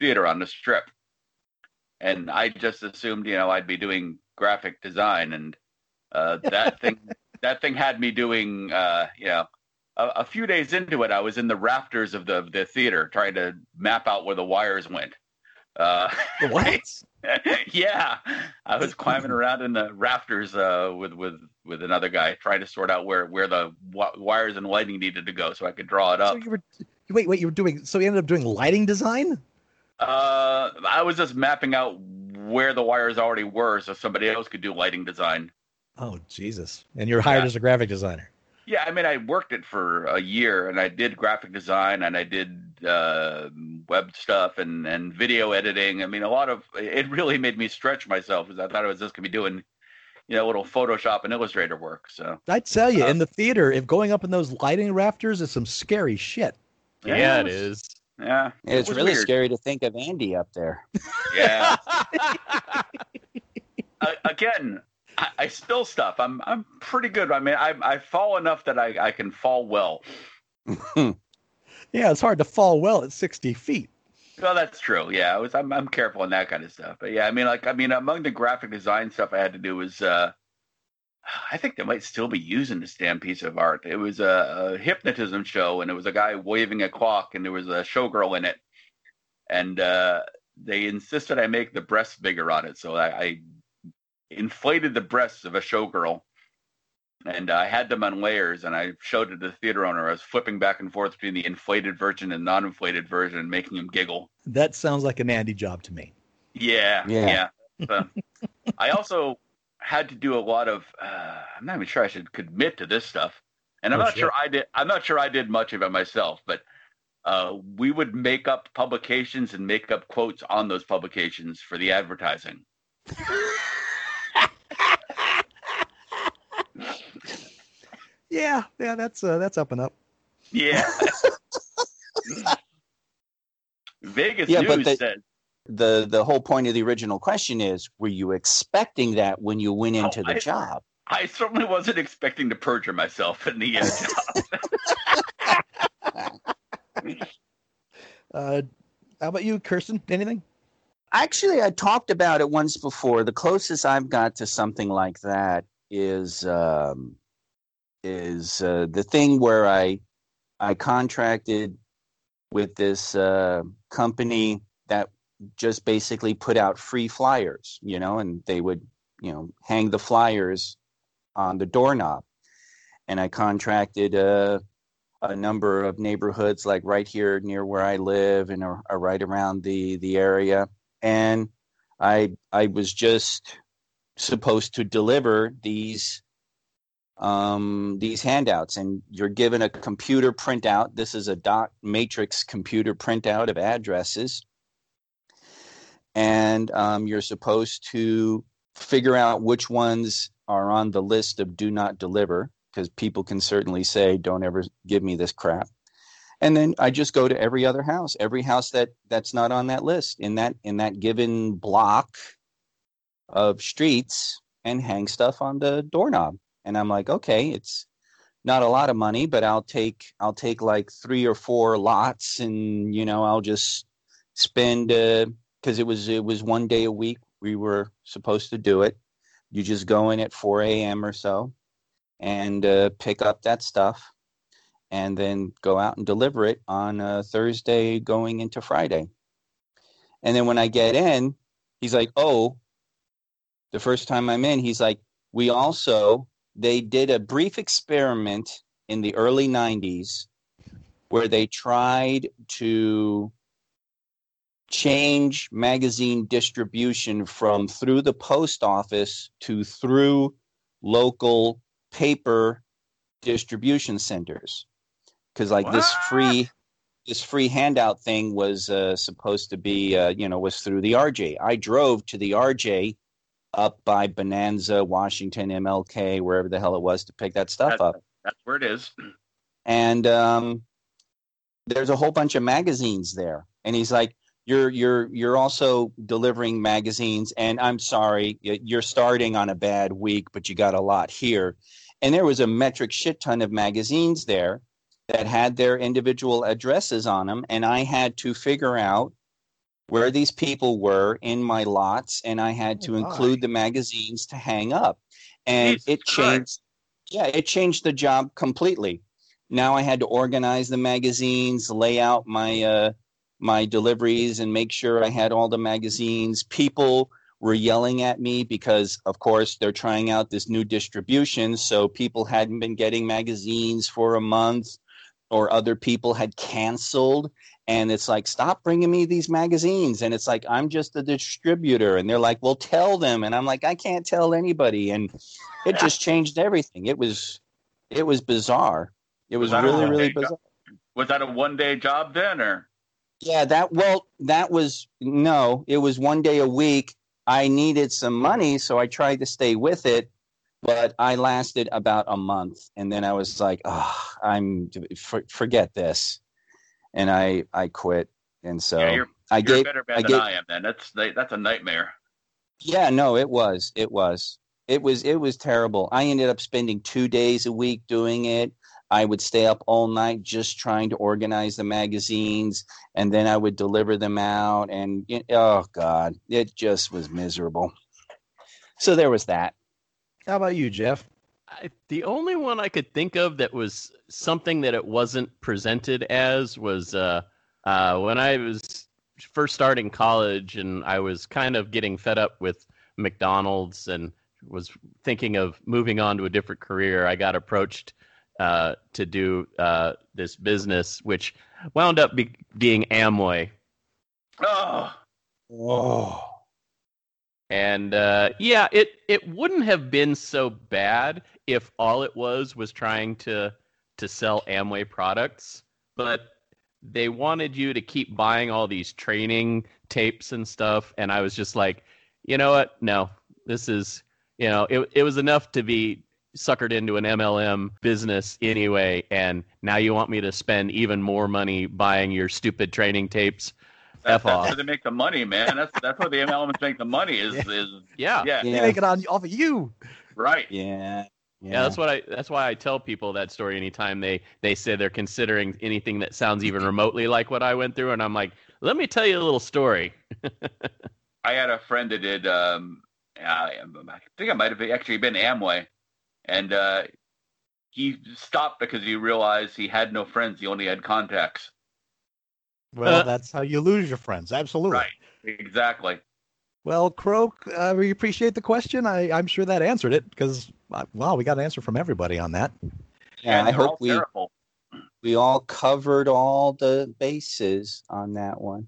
theater on the strip and I just assumed, you know, I'd be doing graphic design, and uh, that thing that thing had me doing, uh, you know, a, a few days into it, I was in the rafters of the the theater trying to map out where the wires went. Uh, What? yeah, I was climbing around in the rafters uh, with with with another guy trying to sort out where where the wi- wires and lighting needed to go so I could draw it so up. you were wait, wait, you were doing so you ended up doing lighting design? Uh, I was just mapping out where the wires already were so somebody else could do lighting design. Oh Jesus. And you're hired Yeah. as a graphic designer. Yeah, I mean, I worked it for a year, and I did graphic design, and I did uh, web stuff, and and video editing. I mean, a lot of it really made me stretch myself because I thought I was just gonna be doing, you know, little Photoshop and Illustrator work. So I'd tell you, Uh, in the theater, if going up in those lighting rafters is some scary shit. Yeah, it was- is. Yeah, it it's was really weird. scary to think of Andy up there. Yeah. uh, again, I, I spill stuff. I'm I'm pretty good. I mean, I I fall enough that I I can fall well. Yeah, it's hard to fall well at 60 feet. Well, that's true. Yeah, I was. I'm, I'm careful on that kind of stuff. But yeah, I mean, like, I mean, among the graphic design stuff I had to do was, uh, I think they might still be using this damn piece of art. It was a, a hypnotism show, and it was a guy waving a clock, and there was a showgirl in it, and uh, they insisted I make the breasts bigger on it, so I, I inflated the breasts of a showgirl. And I had them on layers, and I showed it to the theater owner. I was flipping back and forth between the inflated version and non-inflated version, and making him giggle. That sounds like an Andy job to me. Yeah, Yeah. yeah. So, I also had to do a lot of. Uh, I'm not even sure I should commit to this stuff, and I'm Oh, not shit. sure I did. I'm not sure I did much of it myself, but uh, we would make up publications and make up quotes on those publications for the advertising. Yeah, yeah, that's uh, that's up and up. Yeah. Vegas Yeah, News but the- said the The whole point of the original question is: Were you expecting that when you went into the I- job? I certainly wasn't expecting to perjure myself in the uh, job. Uh, how about you, Kirsten? Anything? Actually, I talked about it once before. The closest I've got to something like that is um, is uh, the thing where I I contracted with this uh, company that just basically put out free flyers, you know, and they would you know hang the flyers on the doorknob, and I contracted a a number of neighborhoods like right here near where I live and are, are right around the the area, and I I was just supposed to deliver these um, these handouts, and you're given a computer printout. This is a dot matrix computer printout of addresses, and um, you're supposed to figure out which ones are on the list of do not deliver, because people can certainly say, "Don't ever give me this crap." And then I just go to every other house, every house that that's not on that list in that in that given block of streets, and hang stuff on the doorknob and i'm like okay it's not a lot of money but i'll take i'll take like three or four lots and you know i'll just spend because uh, it was it was one day a week we were supposed to do it. You just go in at 4 a.m or so and uh, pick up that stuff and then go out and deliver it on uh, thursday going into friday. And then when i get in he's like oh the first time i'm in he's like we also they did a brief experiment in the early 90s where they tried to change magazine distribution from through the post office to through local paper distribution centers because like what? this free this free handout thing was uh, supposed to be uh, you know was through the rj i drove to the rj up by Bonanza, Washington, MLK, wherever the hell it was to pick that stuff that's, up. That's where it is. And um, there's a whole bunch of magazines there. And he's like, you're you're you're also delivering magazines and i'm sorry you're starting on a bad week but you got a lot here and there was a metric shit ton of magazines there that had their individual addresses on them and i had to figure out where these people were in my lots, and I had to oh, include the magazines to hang up. And Jesus it changed. Christ. Yeah, it changed the job completely. Now I had to organize the magazines, lay out my uh, my deliveries, and make sure I had all the magazines. People were yelling at me because, of course, they're trying out this new distribution. So people hadn't been getting magazines for a month, or other people had canceled and it's like stop bringing me these magazines. And it's like i'm just a distributor. And they're like well tell them. And i'm like i can't tell anybody. And it just changed everything. It was it was bizarre. It was, was really really bizarre. job? was that a one day job then or? Yeah that well that was no it was one day a week. I needed some money so i tried to stay with it but i lasted about a month. And then i was like oh, i'm for, forget this and I I quit. And so yeah, you're, I you're gave, better man I than gave, I am. Then that's that's a nightmare. Yeah, no, it was. It was. It was. It was terrible. I ended up spending two days a week doing it. I would stay up all night just trying to organize the magazines, and then I would deliver them out. And oh god, it just was miserable. So there was that. How about you, Jeff? I, the only one I could think of that was something that it wasn't presented as was uh, uh, when I was first starting college and I was kind of getting fed up with McDonald's and was thinking of moving on to a different career. I got approached uh, to do uh, this business, which wound up be- being Amway. Oh. Oh. And uh, yeah, it it wouldn't have been so bad if all it was was trying to to sell Amway products, but they wanted you to keep buying all these training tapes and stuff and I was just like, you know what? No. This is, you know, it it was enough to be suckered into an MLM business anyway and now you want me to spend even more money buying your stupid training tapes that's, that's where they make the money, man. That's that's where the MLMs make the money. Is is yeah, yeah. They make it on off of you, right? Yeah. Yeah. yeah, that's what I. That's why I tell people that story anytime they they say they're considering anything that sounds even remotely like what I went through, and I'm like, let me tell you a little story. I had a friend that did. Um, I think I might have actually been Amway, and uh, he stopped because he realized he had no friends. He only had contacts. Well, Uh, that's how you lose your friends. Absolutely. Right. Exactly. Well, Croak, uh, we appreciate the question. I, I'm sure that answered it because, uh, well, we got an answer from everybody on that. Yeah, And I hope we terrible. we all covered all the bases on that one.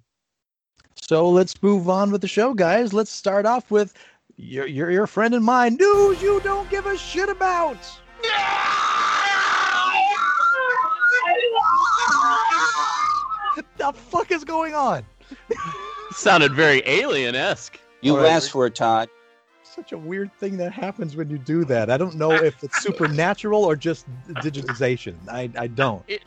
So let's move on with the show, guys. Let's start off with your your, your friend and mine news you don't give a shit about. What the fuck is going on? Sounded very alien esque. You All right. asked for it, Todd. Such a weird thing that happens when you do that. I don't know if it's supernatural or just digitization. I, I don't. It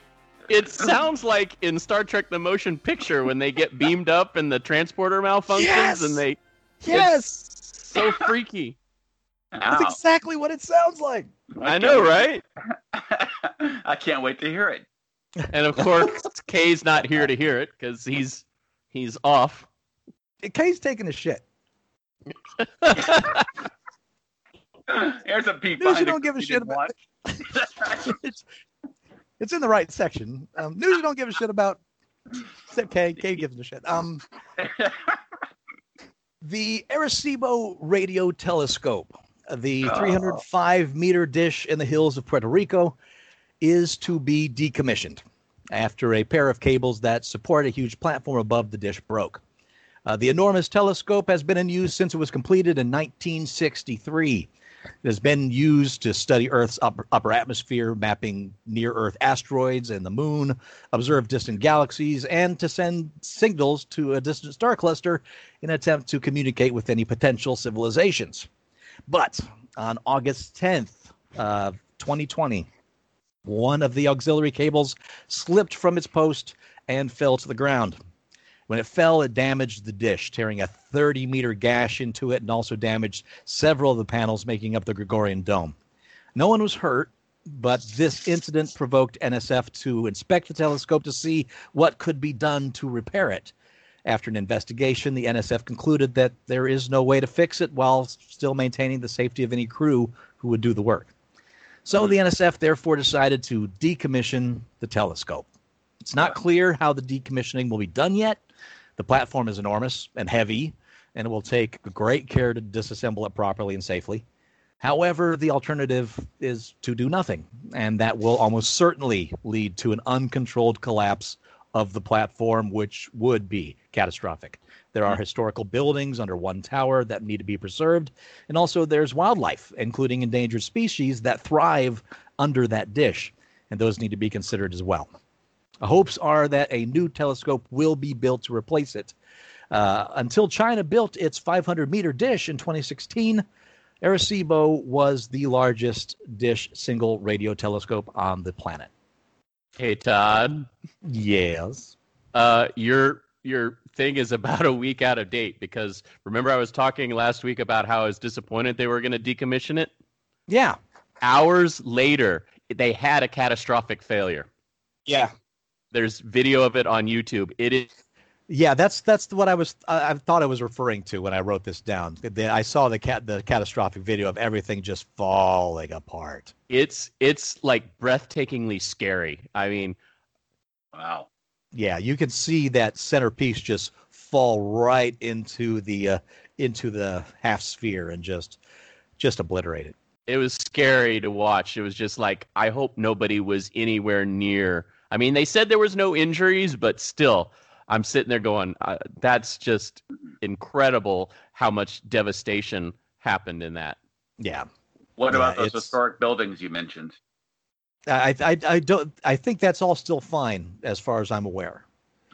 it sounds like in Star Trek: The Motion Picture when they get beamed up and the transporter malfunctions Yes! and they Yes, so freaky. that's exactly what it sounds like. I know, right? I can't wait to hear it. And of course, Kay's not here to hear it because he's he's off. Kay's taking a shit. Here's a peek News you don't give a shit about. it's, it's in the right section. Um, news you don't give a shit about. Except Kay. Kay gives a shit. Um, the Arecibo Radio Telescope, the Oh. 305 meter dish in the hills of Puerto Rico, is to be decommissioned after a pair of cables that support a huge platform above the dish broke. Uh, the enormous telescope has been in use since it was completed in 1963. It has been used to study Earth's upper, upper atmosphere, mapping near Earth asteroids and the moon, observe distant galaxies, and to send signals to a distant star cluster in an attempt to communicate with any potential civilizations. But on August 10th, uh, 2020, one of the auxiliary cables slipped from its post and fell to the ground. When it fell, it damaged the dish, tearing a 30 meter gash into it and also damaged several of the panels making up the Gregorian dome. No one was hurt, but this incident provoked NSF to inspect the telescope to see what could be done to repair it. After an investigation, the NSF concluded that there is no way to fix it while still maintaining the safety of any crew who would do the work. So the NSF therefore decided to decommission the telescope. It's not clear how the decommissioning will be done yet. The platform is enormous and heavy, and it will take great care to disassemble it properly and safely. However, the alternative is to do nothing, and that will almost certainly lead to an uncontrolled collapse of the platform, which would be catastrophic. There are historical buildings under one tower that need to be preserved, and also there's wildlife, including endangered species, that thrive under that dish, and those need to be considered as well. Hopes are that a new telescope will be built to replace it. Uh, until China built its 500 meter dish in 2016, Arecibo was the largest dish single radio telescope on the planet. Hey Todd, Yes. uh, your your thing is about a week out of date because remember I was talking last week about how I was disappointed they were going to decommission it. Yeah. Hours later, they had a catastrophic failure. Yeah. There's video of it on YouTube. It is Yeah, that's that's what I was I, I thought I was referring to when I wrote this down. The- I saw the cat the catastrophic video of everything just falling apart. it's it's like breathtakingly scary. I mean, wow. Yeah, you can see that centerpiece just fall right into the uh, into the half sphere and just just obliterate it. it was scary to watch. It was just like I hope nobody was anywhere near. I mean, they said there was no injuries, but still, I'm sitting there going, uh, "That's just incredible how much devastation happened in that." Yeah. What Yeah, about those it's- historic buildings you mentioned? I, I I don't I think that's all still fine as far as I'm aware.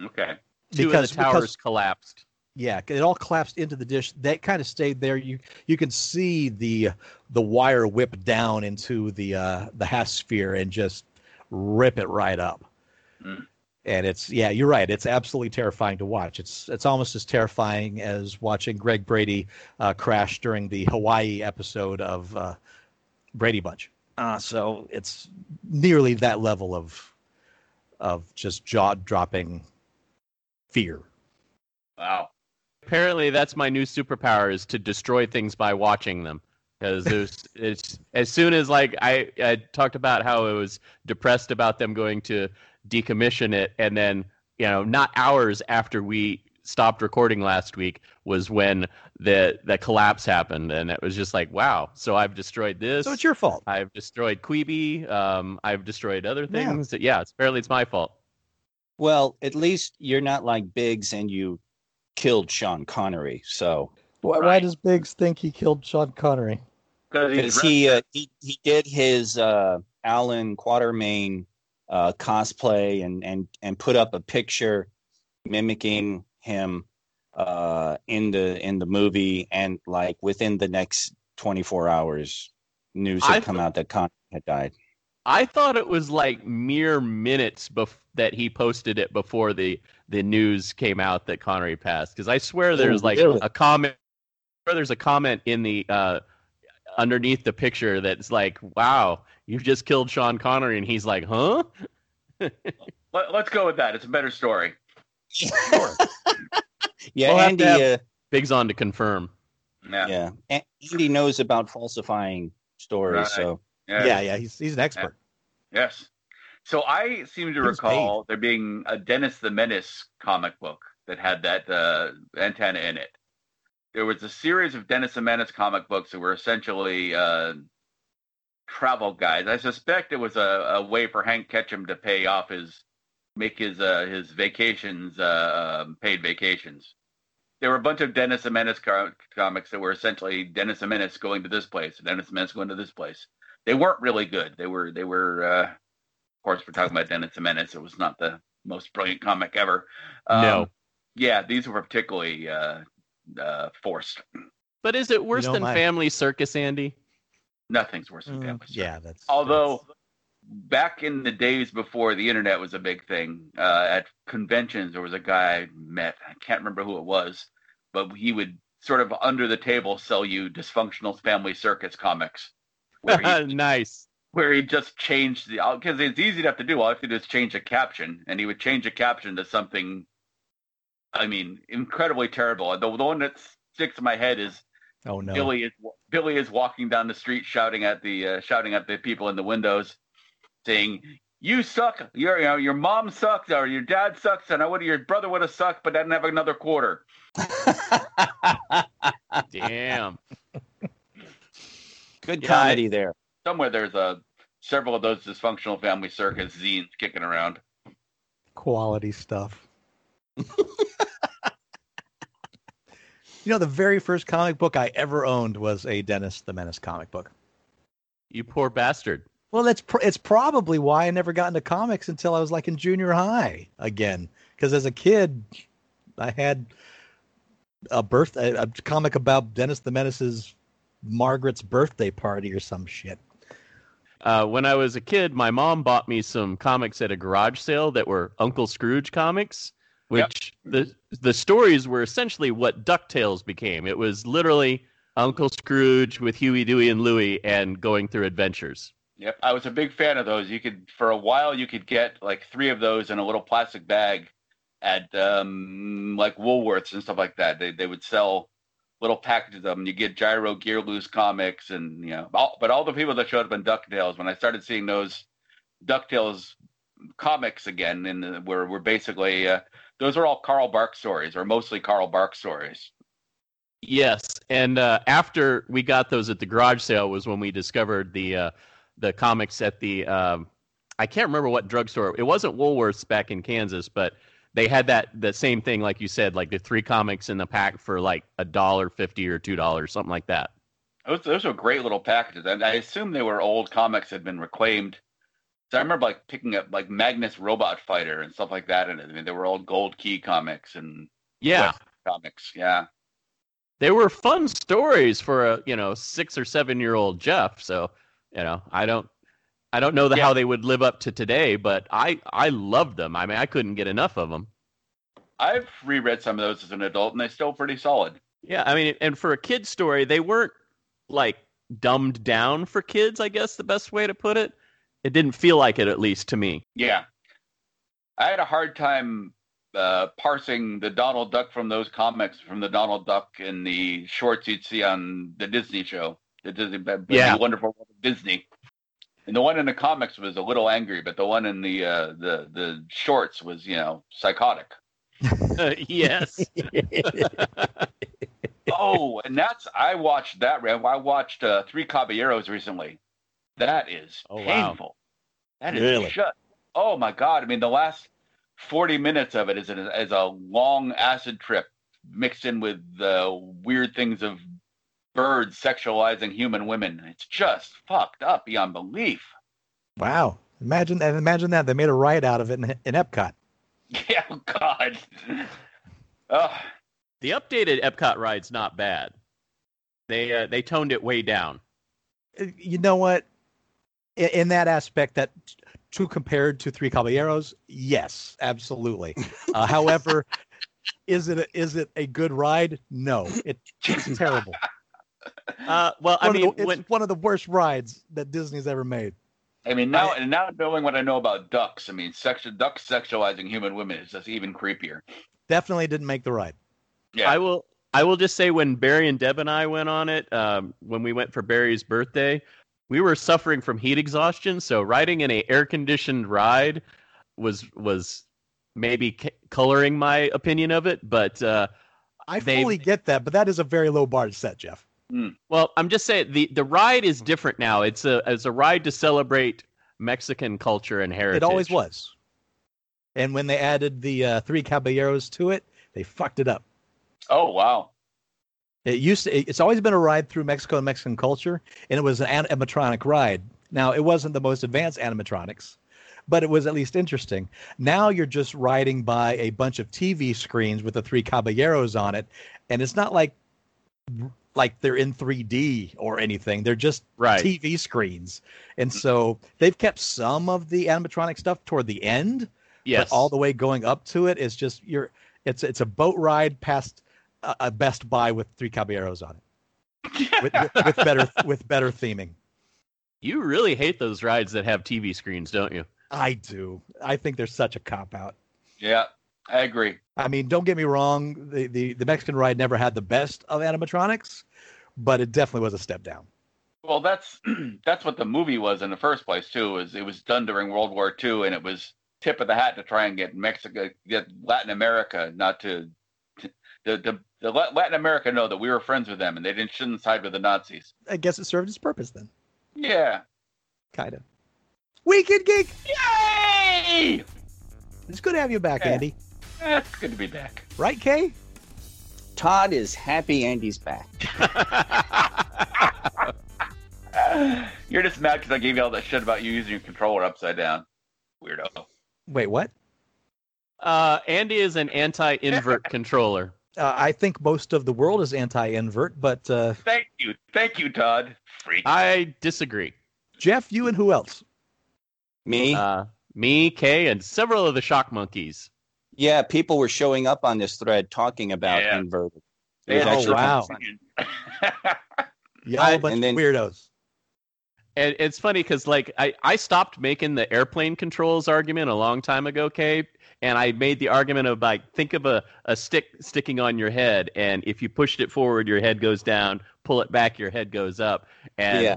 Okay. Two Because- of the towers because- collapsed. Yeah, it all collapsed into the dish. That kind of stayed there. You you can see the the wire whip down into the uh, the half sphere and just rip it right up. Mm. And it's yeah, you're right. It's absolutely terrifying to watch. It's it's almost as terrifying as watching Greg Brady uh, crash during the Hawaii episode of uh, Brady Bunch. Uh, so it's nearly that level of of just jaw dropping fear. Wow. apparently that's my new superpower is to destroy things by watching them. Because there's it's as soon as like I, I talked about how I was depressed about them going to decommission it, and then you know not hours after we stopped recording last week was when the that collapse happened, and it was just like wow. So I've destroyed this. So it's your fault. I've destroyed Queeby. Um, I've destroyed other Yeah. things. Yeah, it's apparently it's my fault. Well, at least you're not like Biggs and you killed Sean Connery. So Why, why does Biggs think he killed Sean Connery? because he, uh, he he did his uh, Alan Quatermain uh, cosplay and and and put up a picture mimicking him uh, in the in the movie, and like within the next 24 hours, news had I come th- out that Connery had died. I thought it was like mere minutes bef- that he posted it before the the news came out that Connery passed. Because I swear there's like really? a comment. I swear There's a comment in the uh, underneath the picture that's like, "Wow, you've just killed Sean Connery," and he's like, "Huh?" Let, us go with that. It's a better story. Yeah, We'll Andy. to have- uh, Biggs on to confirm. Yeah. yeah, A- Andy knows about falsifying stories. Right. So Yeah. Yeah, yeah, he's he's an expert. Yes. So I seem to He was recall there being a Dennis the Menace comic book that had that uh, antenna in it. There was a series of Dennis the Menace comic books that were essentially uh, travel guides. I suspect it was a, a way for Hank Ketcham to pay off his make his uh, his vacations uh, um, paid vacations. There were a bunch of Dennis the Menace co- comics that were essentially Dennis the Menace going to this place, Dennis the Menace going to this place they weren't really good. They were they were uh, of course we're talking about Dennis the Menace. It was not the most brilliant comic ever. Um, No. Yeah, these were particularly uh, uh, forced. But is it worse know, than my- Family Circus, Andy? Nothing's worse than Mm, Family Circus. yeah, that's Although back in the days before the internet was a big thing, uh, at conventions there was a guy I met. I can't remember who it was, but he would sort of under the table sell you dysfunctional Family Circus comics. Where he nice. where he just changed the because it's easy enough to do. All I have to do is change a caption, and he would change a caption to something. I mean, incredibly terrible. The, the one that sticks in my head is oh no, Billy is Billy is walking down the street shouting at the uh, shouting at the people in the windows, saying, "You suck. Your you know, your mom sucks, or your dad sucks, and I would your brother would have sucked, but I didn't have another quarter." Damn. good Yeah, I- comedy there. Somewhere there's a several of those dysfunctional family circus zines kicking around. quality stuff. you know, the very first comic book I ever owned was a Dennis the Menace comic book. You poor bastard. Well, that's pr- it's probably why I never got into comics until I was like in junior high again. Because as a kid, I had a birth a, a comic about Dennis the Menace's Margaret's birthday party or some shit. Uh, when I was a kid, my mom bought me some comics at a garage sale that were Uncle Scrooge comics, which the the stories were essentially what Ducktales became. It was literally Uncle Scrooge with Huey, Dewey, and Louie, and going through adventures. Yep, I was a big fan of those. You could, for a while, you could get like three of those in a little plastic bag at um, like Woolworths and stuff like that. They they would sell little packages of them. You get Gyro Gearloose comics, and you know, all, but all the people that showed up in Ducktales, when I started seeing those Ducktales comics again, and were were basically uh, those are all Carl Bark stories, or mostly Carl Bark stories. Yes, and uh, after we got those at the garage sale was when we discovered the uh, the comics at the um, I can't remember what drugstore. It wasn't Woolworths back in Kansas, but they had that the same thing, like you said, like the three comics in the pack for like a dollar fifty or two dollars, something like that. Those those were great little packages, and I assume they were old comics that had been reclaimed. So I remember like picking up like Magnus Robot Fighter and stuff like that, and I mean they were all Gold Key comics and Yeah, West comics. Yeah, they were fun stories for a you know six or seven year old Jeff. So you know, I don't. I don't know the, Yeah. how they would live up to today, but I I loved them. I mean, I couldn't get enough of them. I've reread some of those as an adult, and they're still pretty solid. Yeah, I mean, and for a kid's story, they weren't like dumbed down for kids. I guess the best way to put it. It didn't feel like it, at least to me. Yeah, I had a hard time uh, parsing the Donald Duck from those comics, from the Donald Duck and the shorts you'd see on the Disney show, the Disney, Yeah. the Wonderful Disney. And the one in the comics was a little angry, but the one in the uh, the the shorts was, you know, psychotic. yes. oh, and that's I watched that. Rev. I watched uh, Three Caballeros recently. That is Oh, wow. painful. That is Really? shut. Oh my god! I mean, the last forty minutes of it is a, is a long acid trip mixed in with uh, weird things of birds sexualizing human women. It's just fucked up beyond belief. Wow. Imagine and imagine that they made a ride out of it in, in Epcot. Yeah, oh God. Oh, The updated Epcot ride's not bad. They uh, they toned it way down. Uh, You know what? In, in that aspect, that to compared to Three Caballeros, yes, absolutely. Uh, however, is it a, is it a good ride? No, it, it's terrible. Uh, well, I One mean, the, it's one of the worst rides that Disney's ever made. I mean, now I- and now knowing what I know about ducks, I mean, sexu- ducks sexualizing human women is just even creepier. Definitely didn't make the ride. Yeah. I will I will just say when Barry and Deb and I went on it, um, when we went for Barry's birthday, we were suffering from heat exhaustion. So riding in a air conditioned ride was was maybe c- coloring my opinion of it. But uh, I They- fully get that, but that is a very low bar to set, Jeff. Well, I'm just saying the the ride is different now. It's a it's a ride to celebrate Mexican culture and heritage. It always was. And when they added the uh, three caballeros to it, they fucked it up. Oh wow. It used to. It's always been a ride through Mexico and Mexican culture, and it was an animatronic ride. Now it wasn't the most advanced animatronics, but it was at least interesting. Now you're just riding by a bunch of TV screens with the three caballeros on it, and it's not like like they're in 3D or anything. They're just Right. TV screens, and mm. so they've kept some of the animatronic stuff toward the end, Yes. but all the way going up to it is just you're. It's it's a boat ride past a, a Best Buy with three caballeros on it with, with, with better with better theming. you really hate those rides that have TV screens, don't you? I do. I think there's such a cop out. Yeah, I agree. I mean, don't get me wrong. The, the the Mexican ride never had the best of animatronics, but it definitely was a step down. Well, that's that's what the movie was in the first place too. Is it was done during World War II, and it was tip of the hat to try and get Mexico, get Latin America, not to, to the, the the Latin America know that we were friends with them, and they didn't shouldn't side with the Nazis. I guess it served its purpose then, Yeah. kind of. Weekend Geek. Yay! It's good to have you back, Yeah. Andy. It's good to be back. Right, Kay? Todd is happy Andy's back. You're just mad because I gave you all that shit about you using your controller upside down. Weirdo. Wait, what? uh, Andy is an anti-invert controller. Uh, I think most of the world is anti-invert, but uh, Thank you. Thank you, Todd. Freak. I disagree. Jeff, you and who else? Me? Uh, me, Kay, and several of the shock monkeys. Yeah, people were showing up on this thread talking about Yeah. inverted. They had Oh, wow. opinion. Y'all bunch and then- of weirdos. And it's funny because like I, I stopped making the airplane controls argument a long time ago, Kay, and I made the argument of like think of a, a stick sticking on your head, and if you pushed it forward, your head goes down. Pull it back, your head goes up. And Yeah.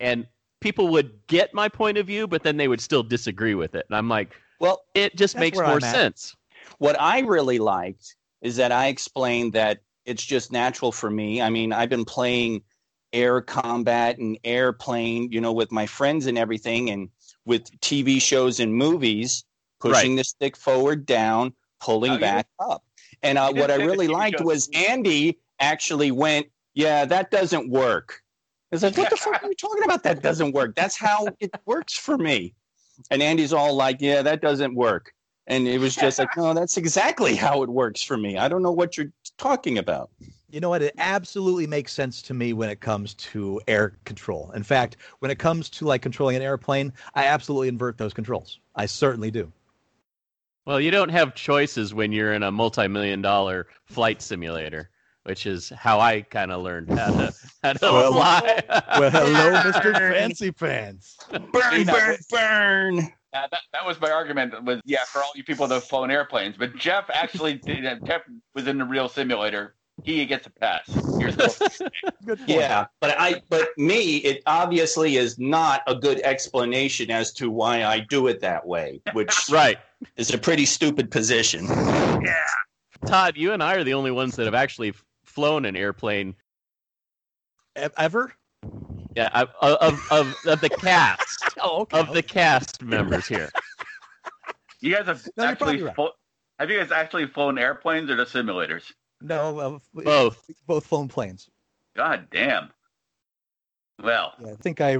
and people would get my point of view, but then they would still disagree with it. And I'm like, Well, it just makes more I'm at. sense. What I really liked is that I explained that it's just natural for me. I mean, I've been playing air combat and airplane, you know, with my friends and everything, and with TV shows and movies, pushing the stick forward, down, pulling Oh, back up. And uh, what I really liked shows was. Andy actually went, "Yeah, that doesn't work." I was like, "What the fuck are you talking about? That doesn't work. That's how it works for me." And Andy's all like, "Yeah, that doesn't work." And it was just like, no, that's exactly how it works for me. I don't know what you're talking about. You know what? It absolutely makes sense to me when it comes to air control. In fact, when it comes to like controlling an airplane, I absolutely invert those controls. I certainly do. Well, you don't have choices when you're in a multi-million dollar flight simulator, which is how I kind of learned how to how to Well, fly. Well, hello, Mr. Fancy Pants. Burn, burn, burn. Uh, that, that was my argument. Was yeah, for all you people that have flown airplanes, but Jeff actually did. uh, Jeff was in the real simulator. He gets a pass. Here's the, Good point. Yeah, but I but me, it obviously is not a good explanation as to why I do it that way, which Right. is a pretty stupid position. Yeah todd, you and I are the only ones that have actually flown an airplane. E- Ever? Yeah, I- of of of the cast Oh, okay. of the cast members here. you guys have No, actually right. flo- have you guys actually flown airplanes or just simulators? no, uh, Both. both flown planes. God damn. Well, Yeah, I think I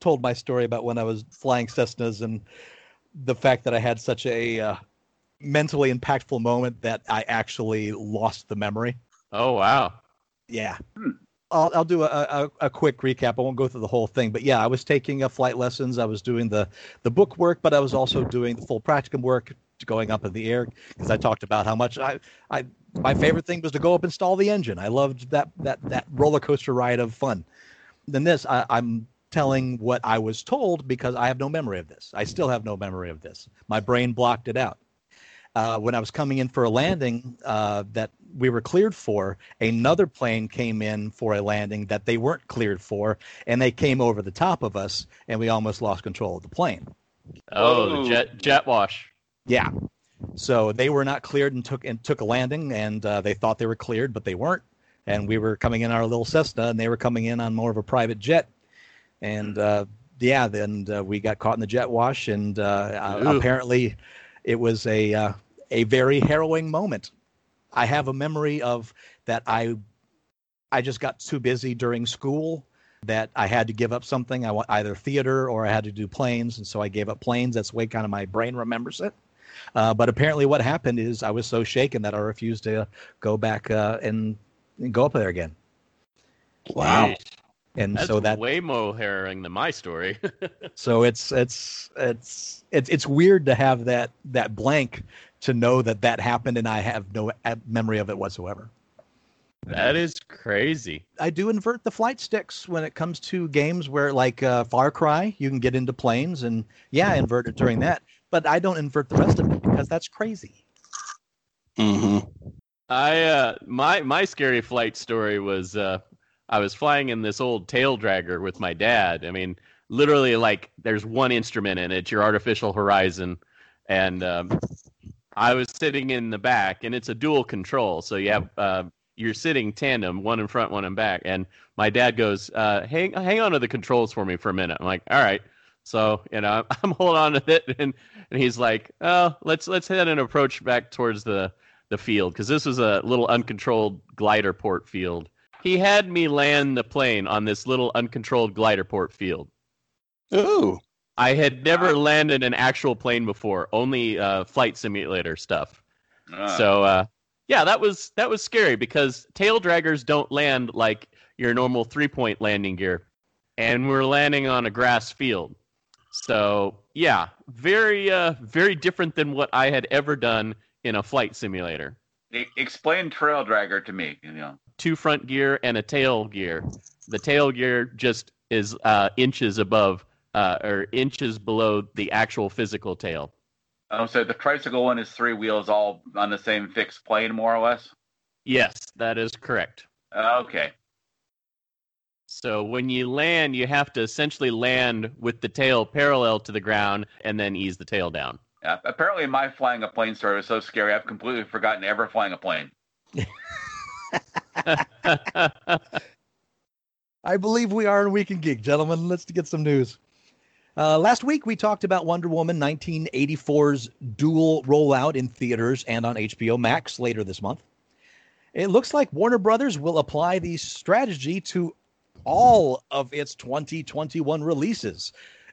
told my story about when I was flying Cessnas and the fact that I had such a uh, mentally impactful moment that I actually lost the memory. Oh wow. Yeah. Hmm. I'll, I'll do a, a, a quick recap. I won't go through the whole thing, but yeah, I was taking uh, flight lessons. I was doing the, the book work, but I was also doing the full practicum work, going up in the air because I talked about how much I, I my favorite thing was to go up and stall the engine. I loved that that that roller coaster ride of fun. Then this, I, I'm telling what I was told because I have no memory of this. I still have no memory of this. My brain blocked it out. Uh, when I was coming in for a landing uh, that we were cleared for, another plane came in for a landing that they weren't cleared for, and they came over the top of us, and we almost lost control of the plane. Oh, Whoa. the jet jet wash. Yeah. So they were not cleared and took and took a landing, and uh, they thought they were cleared, but they weren't. And we were coming in our little Cessna, and they were coming in on more of a private jet. And uh, yeah, then uh, we got caught in the jet wash, and uh, uh, apparently, it was a uh, a very harrowing moment. I have a memory of that. I I just got too busy during school that I had to give up something. I either theater or I had to do planes, and so I gave up planes. That's the way kind of my brain remembers it. Uh, but apparently, what happened is I was so shaken that I refused to go back uh, and, and go up there again. Wow. And That's so that way more harrowing than my story. so it's it's it's it's it's weird to have that that blank to know that that happened, and I have no uh, memory of it whatsoever. that is crazy. I do invert the flight sticks when it comes to games where, like uh, Far Cry, you can get into planes, and yeah, I invert it during that. But I don't invert the rest of it because that's crazy. hmm I uh my my scary flight story was uh I was flying in this old tail dragger with my dad. I mean, literally like there's one instrument in it, your artificial horizon, and um, I was sitting in the back, and it's a dual control, so you have uh, you're sitting tandem, one in front, one in back, and my dad goes, uh, "Hang hang on to the controls for me for a minute." I'm like, "All right." So you know, I'm holding on to it, and and he's like, "Oh, let's let's head and approach back towards the the field because this was a little uncontrolled glider port field. He had me land the plane on this little uncontrolled glider port field. Ooh. I had never landed an actual plane before, only uh, flight simulator stuff. uh, So uh, yeah, that was that was scary because tail draggers don't land like your normal three point landing gear, and we're landing on a grass field. So yeah, very uh, very different than what I had ever done in a flight simulator. explain Trail Dragger to me. You know, two front gear and a tail gear. The tail gear just is uh, inches above uh, or inches below the actual physical tail. oh, so the tricycle one is three wheels, all on the same fixed plane, more or less. Yes, that is correct. Okay. So when you land, you have to essentially land with the tail parallel to the ground and then ease the tail down. Yeah, apparently, my flying a plane story was so scary, I've completely forgotten ever flying a plane. I believe we are in Weekend Geek, gentlemen. Let's get some news. Uh, last week, we talked about Wonder Woman 1984's dual rollout in theaters and on HBO Max later this month. It looks like Warner Brothers will apply the strategy to all of its 2021 releases,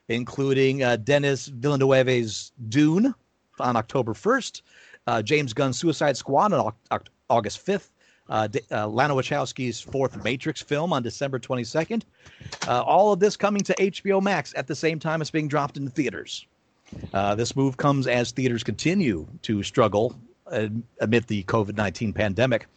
including uh, Denis Villeneuve's Dune on October 1st, uh, James Gunn's Suicide Squad on Au- Au- August 5th, uh, uh, Lana Wachowski's fourth Matrix film on December 22nd. Uh, all of this coming to HBO Max at the same time as being dropped into theaters. Uh, this move comes as theaters continue to struggle uh, amid the COVID 19 pandemic.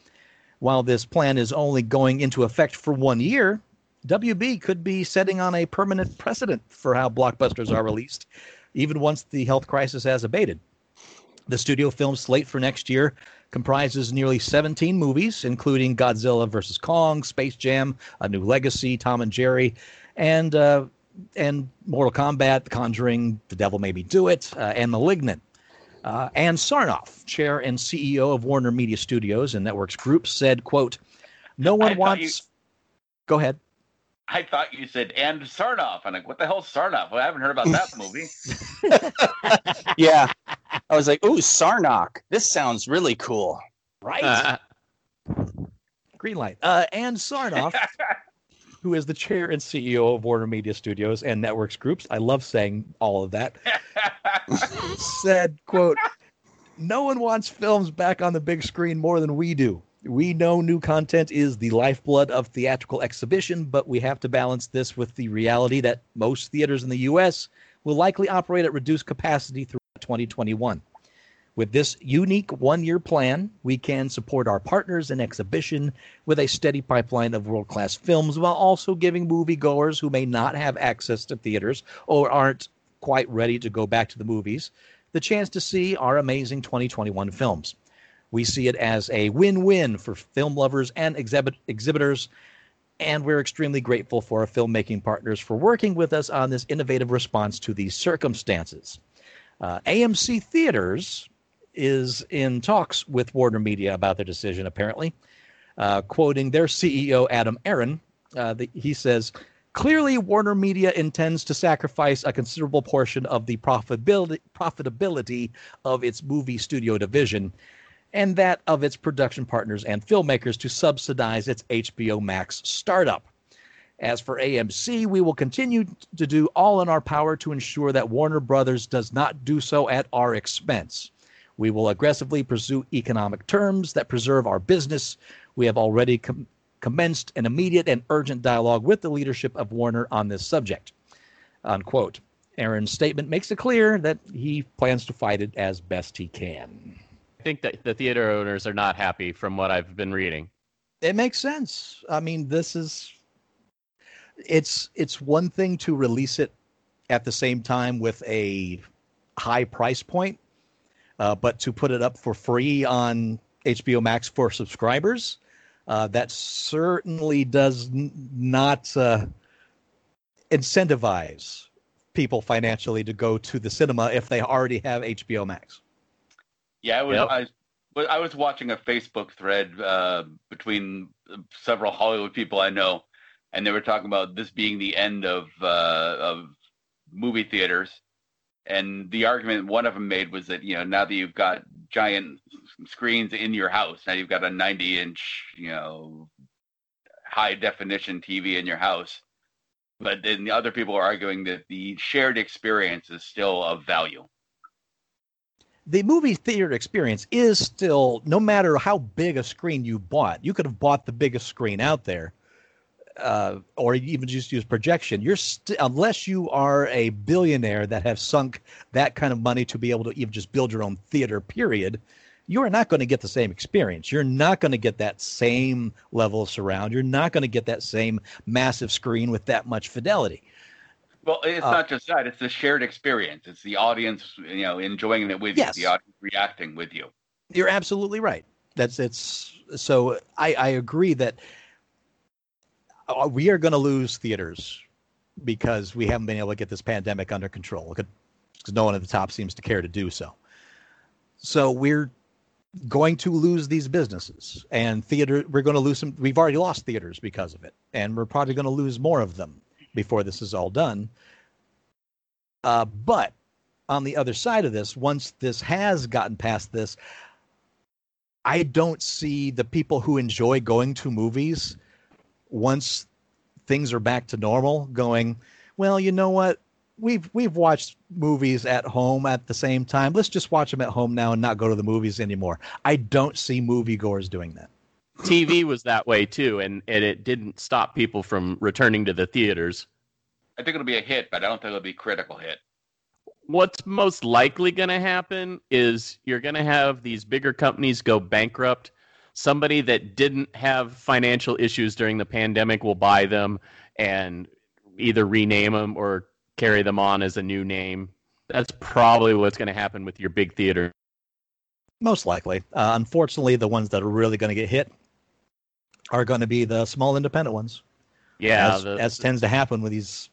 While this plan is only going into effect for one year, WB could be setting on a permanent precedent for how blockbusters are released, even once the health crisis has abated. The studio film slate for next year comprises nearly 17 movies, including Godzilla vs. Kong, Space Jam, A New Legacy, Tom and Jerry, and uh, and Mortal Kombat, The Conjuring, The Devil Made Me Do It, uh, and Malignant. Uh, Ann Sarnoff, chair and CEO of Warner Media Studios and Networks Group, said, "quote No one wants." you- Go ahead. I thought you said and Sarnoff. I'm like, what the hell, Sarnoff? Well, I haven't heard about that movie. Yeah. I was like, ooh, Sarnock. This sounds really cool. Right. Uh, Green light. Uh, Ann Sarnoff, who is the chair and CEO of Warner Media Studios and Networks Groups, I love saying all of that, said, quote, No one wants films back on the big screen more than we do. We know new content is the lifeblood of theatrical exhibition, but we have to balance this with the reality that most theaters in the U.S. will likely operate at reduced capacity throughout 2021. With this unique one year plan, we can support our partners in exhibition with a steady pipeline of world class films while also giving moviegoers who may not have access to theaters or aren't quite ready to go back to the movies the chance to see our amazing 2021 films. We see it as a win win for film lovers and exhibit- exhibitors, and we're extremely grateful for our filmmaking partners for working with us on this innovative response to these circumstances. Uh, AMC Theaters is in talks with Warner Media about their decision, apparently. Uh, quoting their CEO, Adam Aron, uh, the, he says, Clearly, Warner Media intends to sacrifice a considerable portion of the profitability, profitability of its movie studio division and that of its production partners and filmmakers to subsidize its HBO Max startup. As for AMC, we will continue to do all in our power to ensure that Warner Brothers does not do so at our expense. We will aggressively pursue economic terms that preserve our business. We have already com- commenced an immediate and urgent dialogue with the leadership of Warner on this subject. Unquote. Aron's statement makes it clear that he plans to fight it as best he can. I think that the theater owners are not happy from what I've been reading. It makes sense. I mean, this is it's it's one thing to release it at the same time with a high price point, uh, but to put it up for free on HBO Max for subscribers, uh, that certainly does n- not uh, incentivize people financially to go to the cinema if they already have HBO Max. Yeah, I was, Yep. I, was I was watching a Facebook thread uh, between several Hollywood people I know, and they were talking about this being the end of uh, of movie theaters. And the argument one of them made was that you know now that you've got giant screens in your house, now you've got a 90 inch you know high definition TV in your house. But then the other people are arguing that the shared experience is still of value. The movie theater experience is still no matter how big a screen you bought you could have bought the biggest screen out there uh, or even just use projection. You're st- unless you are a billionaire that have sunk that kind of money to be able to even just build your own theater period you are not going to get the same experience. You're not going to get that same level of surround. You're not going to get that same massive screen with that much fidelity Well, it's Uh, not just that; it's the shared experience. It's the audience, you know, enjoying it with Yes. you, the audience reacting with you. You're absolutely right. That's it's so I, I agree that uh, we are going to lose theaters because we haven't been able to get this pandemic under control because no one at the top seems to care to do so. So we're going to lose these businesses and theater we're going to lose some we've already lost theaters because of it and we're probably going to lose more of them before this is all done. Uh, but on the other side of this once this has gotten past this i don't see the people who enjoy going to movies once things are back to normal going well you know what? We've we've watched movies at home at the same time. Let's just watch them at home now and not go to the movies anymore. I don't see moviegoers doing that TV was that way too, and, and it didn't stop people from returning to the theaters. I think it'll be a hit, but I don't think it'll be a critical hit. What's most likely going to happen is you're going to have these bigger companies go bankrupt. Somebody that didn't have financial issues during the pandemic will buy them, and either rename them or carry them on as a new name. That's probably what's going to happen with your big theater. Most likely. Uh, unfortunately, the ones that are really going to get hit are going to be the small independent ones. Yeah, as, the- as tends to happen with these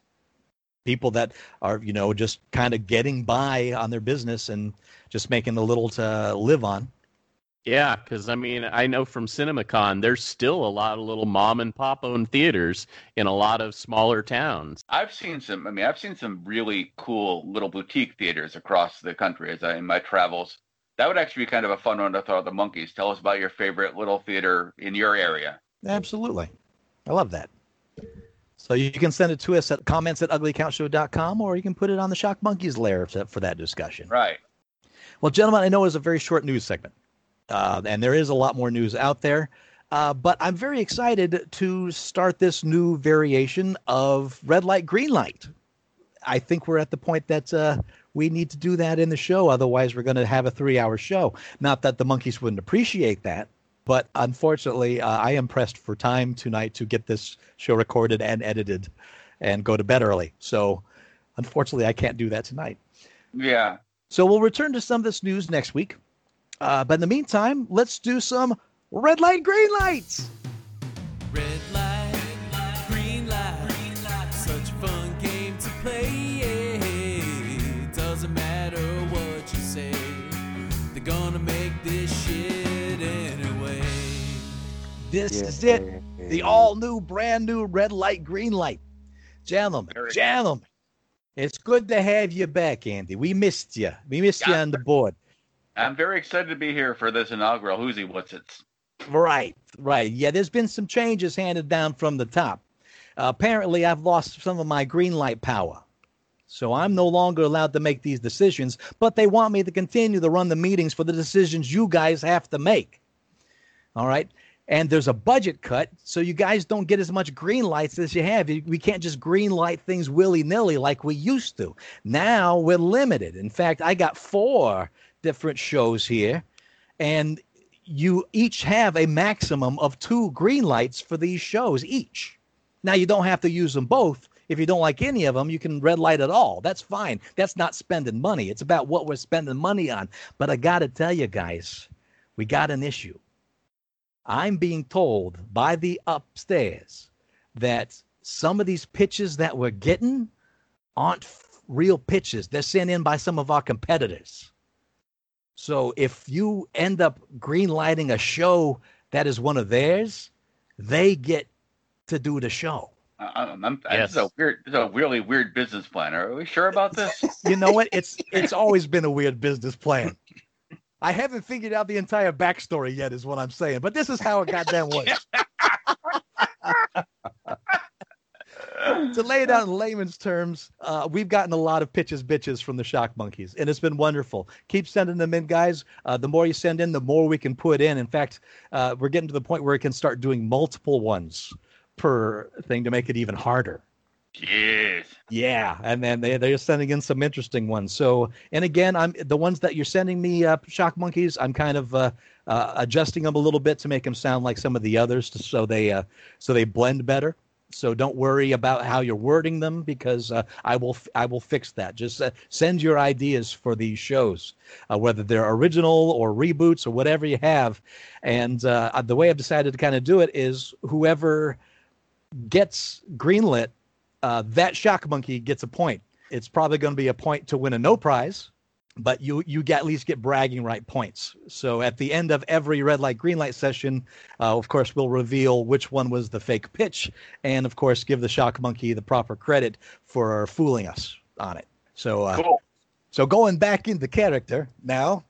people that are, you know, just kind of getting by on their business and just making a little to live on. Yeah, because I mean, I know from CinemaCon, there's still a lot of little mom and pop owned theaters in a lot of smaller towns. I've seen some. I mean, I've seen some really cool little boutique theaters across the country as I in my travels. That would actually be kind of a fun one to throw at the monkeys. Tell us about your favorite little theater in your area. Absolutely. I love that. So you can send it to us at comments at uglycouchshow.com or you can put it on the Shock Monkeys lair for for that discussion. Right. Well, gentlemen, I know it was a very short news segment, uh, and there is a lot more news out there. Uh, but I'm very excited to start this new variation of red light, green light. I think we're at the point that uh, we need to do that in the show. Otherwise, we're going to have a three hour show. Not that the monkeys wouldn't appreciate that, but unfortunately, uh, I am pressed for time tonight to get this show recorded and edited and go to bed early. So, unfortunately, I can't do that tonight. Yeah. So we'll return to some of this news next week. Uh, but in the meantime, let's do some red light, green lights. This is it. The all new, brand new red light, green light. Gentlemen, gentlemen, it's good to have you back, Andy. We missed you. We missed you on the board. I'm very excited to be here for this inaugural Who's He What's It's. Right, right. Yeah, there's been some changes handed down from the top. Uh, apparently, I've lost some of my green light power. So I'm no longer allowed to make these decisions, but they want me to continue to run the meetings for the decisions you guys have to make. All right. And there's a budget cut, so you guys don't get as much green lights as you have. We can't just green light things willy nilly like we used to. Now we're limited. In fact, I got four different shows here, and you each have a maximum of two green lights for these shows each. Now you don't have to use them both. If you don't like any of them, you can red light it all. That's fine. That's not spending money. It's about what we're spending money on. But I got to tell you guys, we got an issue. I'm being told by the upstairs that some of these pitches that we're getting aren't f- real pitches. They're sent in by some of our competitors. So if you end up green lighting a show that is one of theirs, they get to do the show. I- I'm, I'm, Yes. This is a weird, this is a really weird business plan. Are we sure about this? You know what? It's it's always been a weird business plan. I haven't figured out the entire backstory yet, is what I'm saying. But this is how it goddamn works. to lay it out in layman's terms, uh, we've gotten a lot of pitches, bitches from the Shock Monkeys, and it's been wonderful. Keep sending them in, guys. Uh, the more you send in, the more we can put in. In fact, uh, we're getting to the point where we can start doing multiple ones per thing to make it even harder. Jeez. Yeah, and then they they're sending in some interesting ones. So, and again, I'm the ones that you're sending me, uh, Shock Monkeys. I'm kind of uh, uh, adjusting them a little bit to make them sound like some of the others, to, so they uh, so they blend better. So don't worry about how you're wording them because uh, I will f- I will fix that. Just uh, send your ideas for these shows, uh, whether they're original or reboots or whatever you have. And uh, the way I've decided to kind of do it is whoever gets greenlit uh, that shock monkey gets a point. It's probably going to be a point to win a no prize, but you you get, at least get bragging right points. So at the end of every red light green light session, uh, of course, we'll reveal which one was the fake pitch, and of course, give the shock monkey the proper credit for fooling us on it. So uh, Cool. so going back into character now,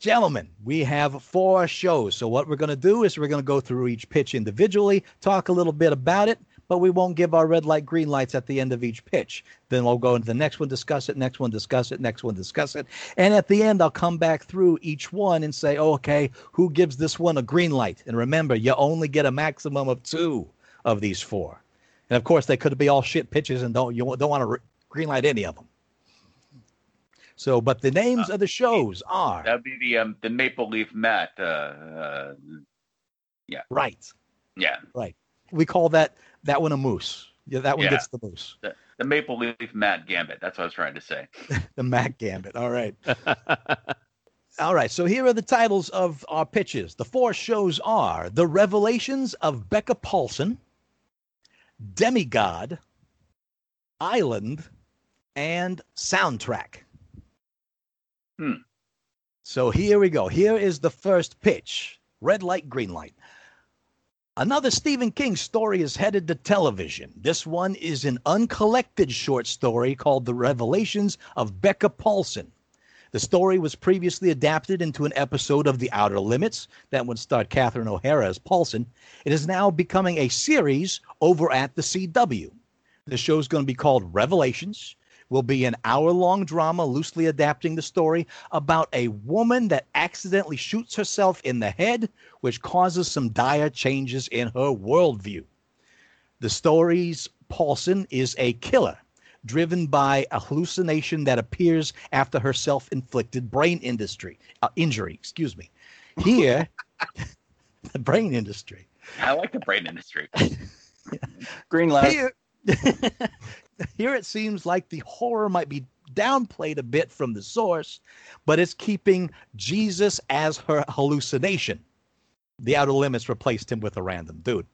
gentlemen, we have four shows. So what we're going to do is we're going to go through each pitch individually, talk a little bit about it, but we won't give our red light, green lights at the end of each pitch. Then we'll go into the next one, discuss it, next one, discuss it, next one, discuss it. And at the end, I'll come back through each one and say, oh, okay, who gives this one a green light? And remember, you only get a maximum of two of these four. And of course, they could be all shit pitches and don't you don't want to re- green light any of them. So, but the names of the shows are That'd be the um, the Maple Leaf Matt. Uh, uh, right. yeah. We call that that one a moose. Yeah, that one Yeah. gets the moose. The Maple Leaf Matt Gambit. That's what I was trying to say. The Mac Gambit. All right. All right. So here are the titles of our pitches. The four shows are The Revelations of Becca Paulson, Demigod, Island, and Soundtrack. Hmm. So here we go. Here is the first pitch red light, green light. Another Stephen King story is headed to television. This one is an uncollected short story called The Revelations of Becca Paulson. The story was previously adapted into an episode of The Outer Limits that would star Catherine O'Hara as Paulson. It is now becoming a series over at the CW. The show is going to be called Revelations. Will be an hour-long drama loosely adapting the story about a woman that accidentally shoots herself in the head, which causes some dire changes in her worldview. The story's Paulson is a killer driven by a hallucination that appears after her self-inflicted brain industry uh, injury. Excuse me. Here, the brain industry. I like the brain industry. Green light. Here, here it seems like the horror might be downplayed a bit from the source, but it's keeping Jesus as her hallucination. The Outer Limits replaced him with a random dude.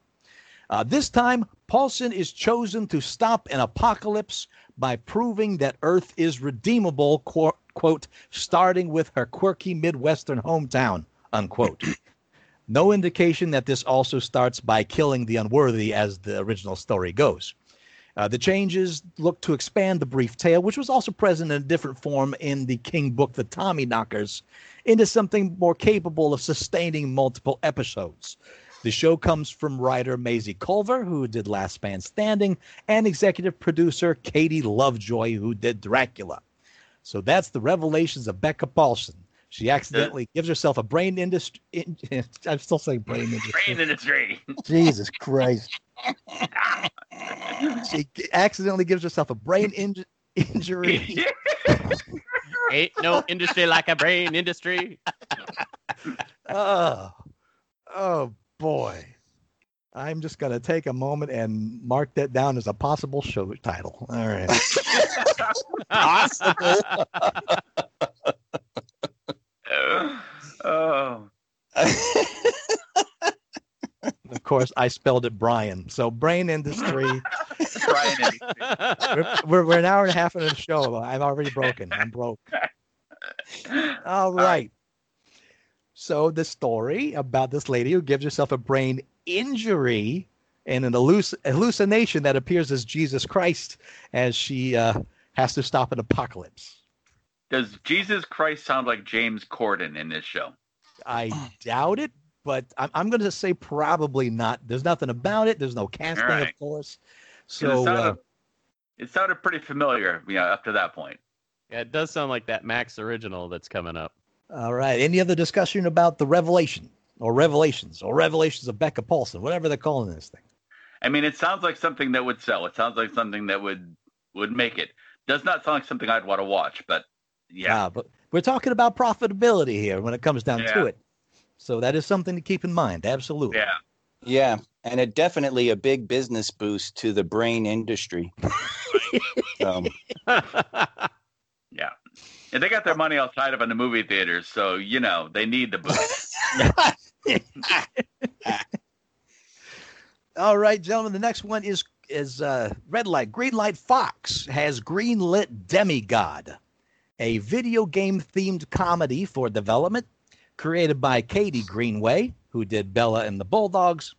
Uh, this time, Paulson is chosen to stop an apocalypse by proving that Earth is redeemable, quote, quote starting with her quirky Midwestern hometown, unquote. No indication that this also starts by killing the unworthy, as the original story goes. Uh, the changes look to expand the brief tale, which was also present in a different form in the King book, The Tommyknockers, into something more capable of sustaining multiple episodes. The show comes from writer Maisie Culver, who did Last Man Standing, and executive producer Katie Lovejoy, who did Dracula. So that's the revelations of Becca Paulson. She accidentally gives herself a brain industry. In, I'm still saying brain industry. Brain industry. Jesus Christ. she accidentally gives herself a brain inj- injury. Ain't no industry like a brain industry. oh, oh boy. I'm just going to take a moment and mark that down as a possible show title. All right. Possible. oh, of course, I spelled it Brian. So, brain industry. Brian industry. We're, we're, we're an hour and a half into the show. I'm already broken. I'm broke. All right. So the story about this lady who gives herself a brain injury and an halluc- hallucination that appears as Jesus Christ as she uh, has to stop an apocalypse. Does Jesus Christ sound like James Corden in this show? I doubt it, but I'm, I'm going to say probably not. There's nothing about it. There's no casting, All right. of course. So it, sounded, uh, it sounded pretty familiar, you know, up to that point. Yeah, it does sound like that Max original that's coming up. all right. Any other discussion about the revelation or revelations or revelations of Becca Paulson, whatever they're calling this thing? I mean, it sounds like something that would sell. It sounds like something that would would make it. Does not sound like something I'd want to watch, but yeah, Ah, but we're talking about profitability here when it comes down to it. So that is something to keep in mind. Absolutely. yeah. yeah, and it definitely a big business boost to the brain industry. um, Yeah. And they got their money outside of in the movie theaters, so you know they need the boost. All right, gentlemen. The next one is is uh, red light, green light. Fox has greenlit Demigod, a video game themed comedy for development, created by Katie Greenway, who did Bella and the Bulldogs.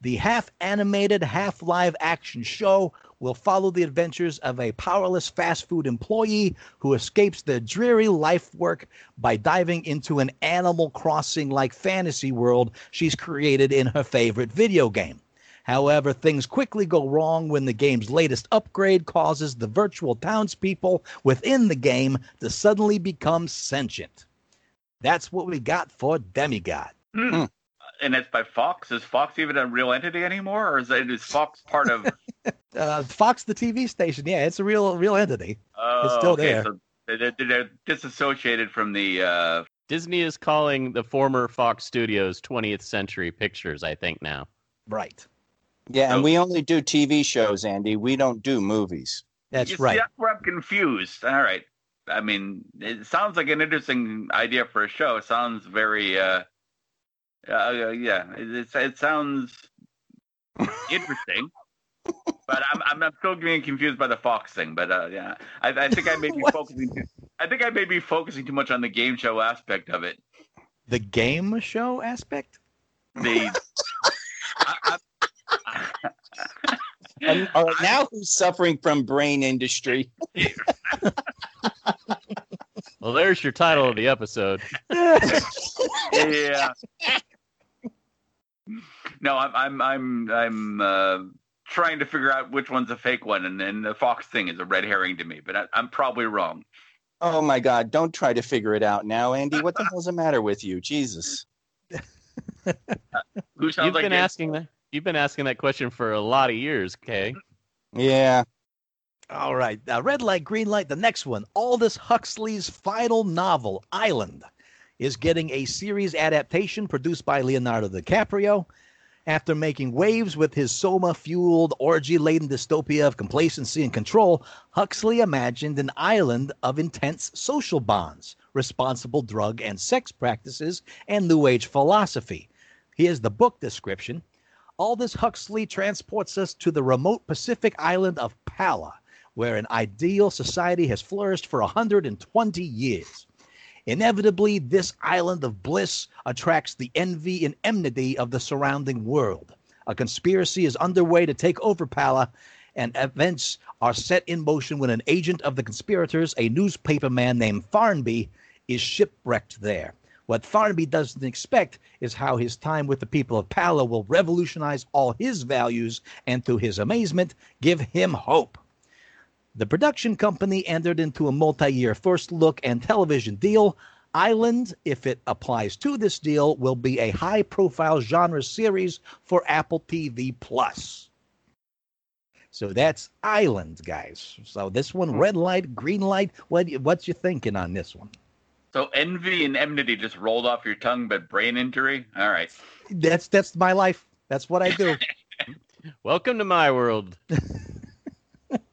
The half animated, half live action show will follow the adventures of a powerless fast food employee who escapes the dreary life work by diving into an Animal Crossing like fantasy world she's created in her favorite video game. However, things quickly go wrong when the game's latest upgrade causes the virtual townspeople within the game to suddenly become sentient. That's what we got for Demigod. Hmm. And it's by Fox. Is Fox even a real entity anymore, or is, it, is Fox part of? Uh, Fox, the TV station, yeah, it's a real, real entity. Oh, still okay, there. So they're, they're disassociated from the. Uh, Disney is calling the former Fox Studios 20th Century Pictures, I think now. Right. Yeah, So- and we only do TV shows, Andy. We don't do movies. That's You see, right. that's where I'm confused. All right. I mean, it sounds like an interesting idea for a show. It sounds very, uh, uh yeah, it, it, it sounds interesting. but I'm, I'm I'm still getting confused by the Fox thing. But uh, yeah, I, I think I may be focusing. Too, I think I may be focusing too much on the game show aspect of it. The game show aspect. The I, And, all right, now who's suffering from brain industry? Well, there's your title of the episode. Yeah. No, I'm I'm I'm I'm uh, trying to figure out which one's a fake one, and then the Fox thing is a red herring to me. But I, I'm probably wrong. Oh my God! Don't try to figure it out now, Andy. What the hell's the matter with you? Jesus. Who You've like been it? asking that. You've been asking that question for a lot of years, Kay. Yeah. All right. Uh, red light, green light. The next one. Aldous Huxley's final novel, Island, is getting a series adaptation produced by Leonardo DiCaprio. After making waves with his soma fueled, orgy laden dystopia of complacency and control, Huxley imagined an island of intense social bonds, responsible drug and sex practices, and New Age philosophy. Here's the book description. Aldous Huxley transports us to the remote Pacific island of Pala, where an ideal society has flourished for 120 years. Inevitably, this island of bliss attracts the envy and enmity of the surrounding world. A conspiracy is underway to take over Pala, and events are set in motion when an agent of the conspirators, a newspaperman named Farnby, is shipwrecked there. What Farnby doesn't expect is how his time with the people of Pala will revolutionize all his values and, to his amazement, give him hope. The production company entered into a multi year first look and television deal. Island, if it applies to this deal, will be a high profile genre series for Apple TV Plus. So that's Island, guys. So this one, hmm. red light, green light. What what's you thinking on this one? So envy and enmity just rolled off your tongue, but brain injury. All right. That's that's my life. That's what I do. Welcome to my world,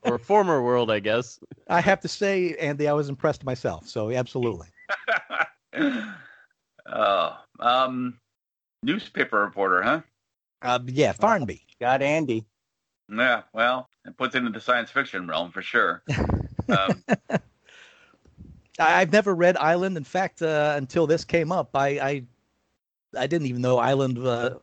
or former world, I guess. I have to say, Andy, I was impressed myself. So absolutely. oh, um, newspaper reporter, huh? Uh, yeah, Farnby. Got Andy. Yeah. Well, it puts it into the science fiction realm for sure. Um, I- I've never read Island. In fact, uh, until this came up, I, I I didn't even know Island uh,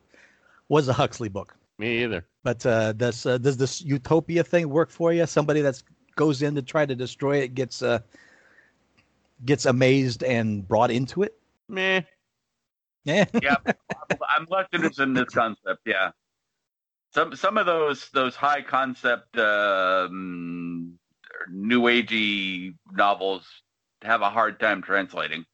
was a Huxley book. Me either. But uh, does uh, does this utopia thing work for you? Somebody that goes in to try to destroy it gets uh, gets amazed and brought into it. Meh. Yeah, yeah, I'm less interested in this concept. Yeah, some some of those those high concept um, new agey novels have a hard time translating.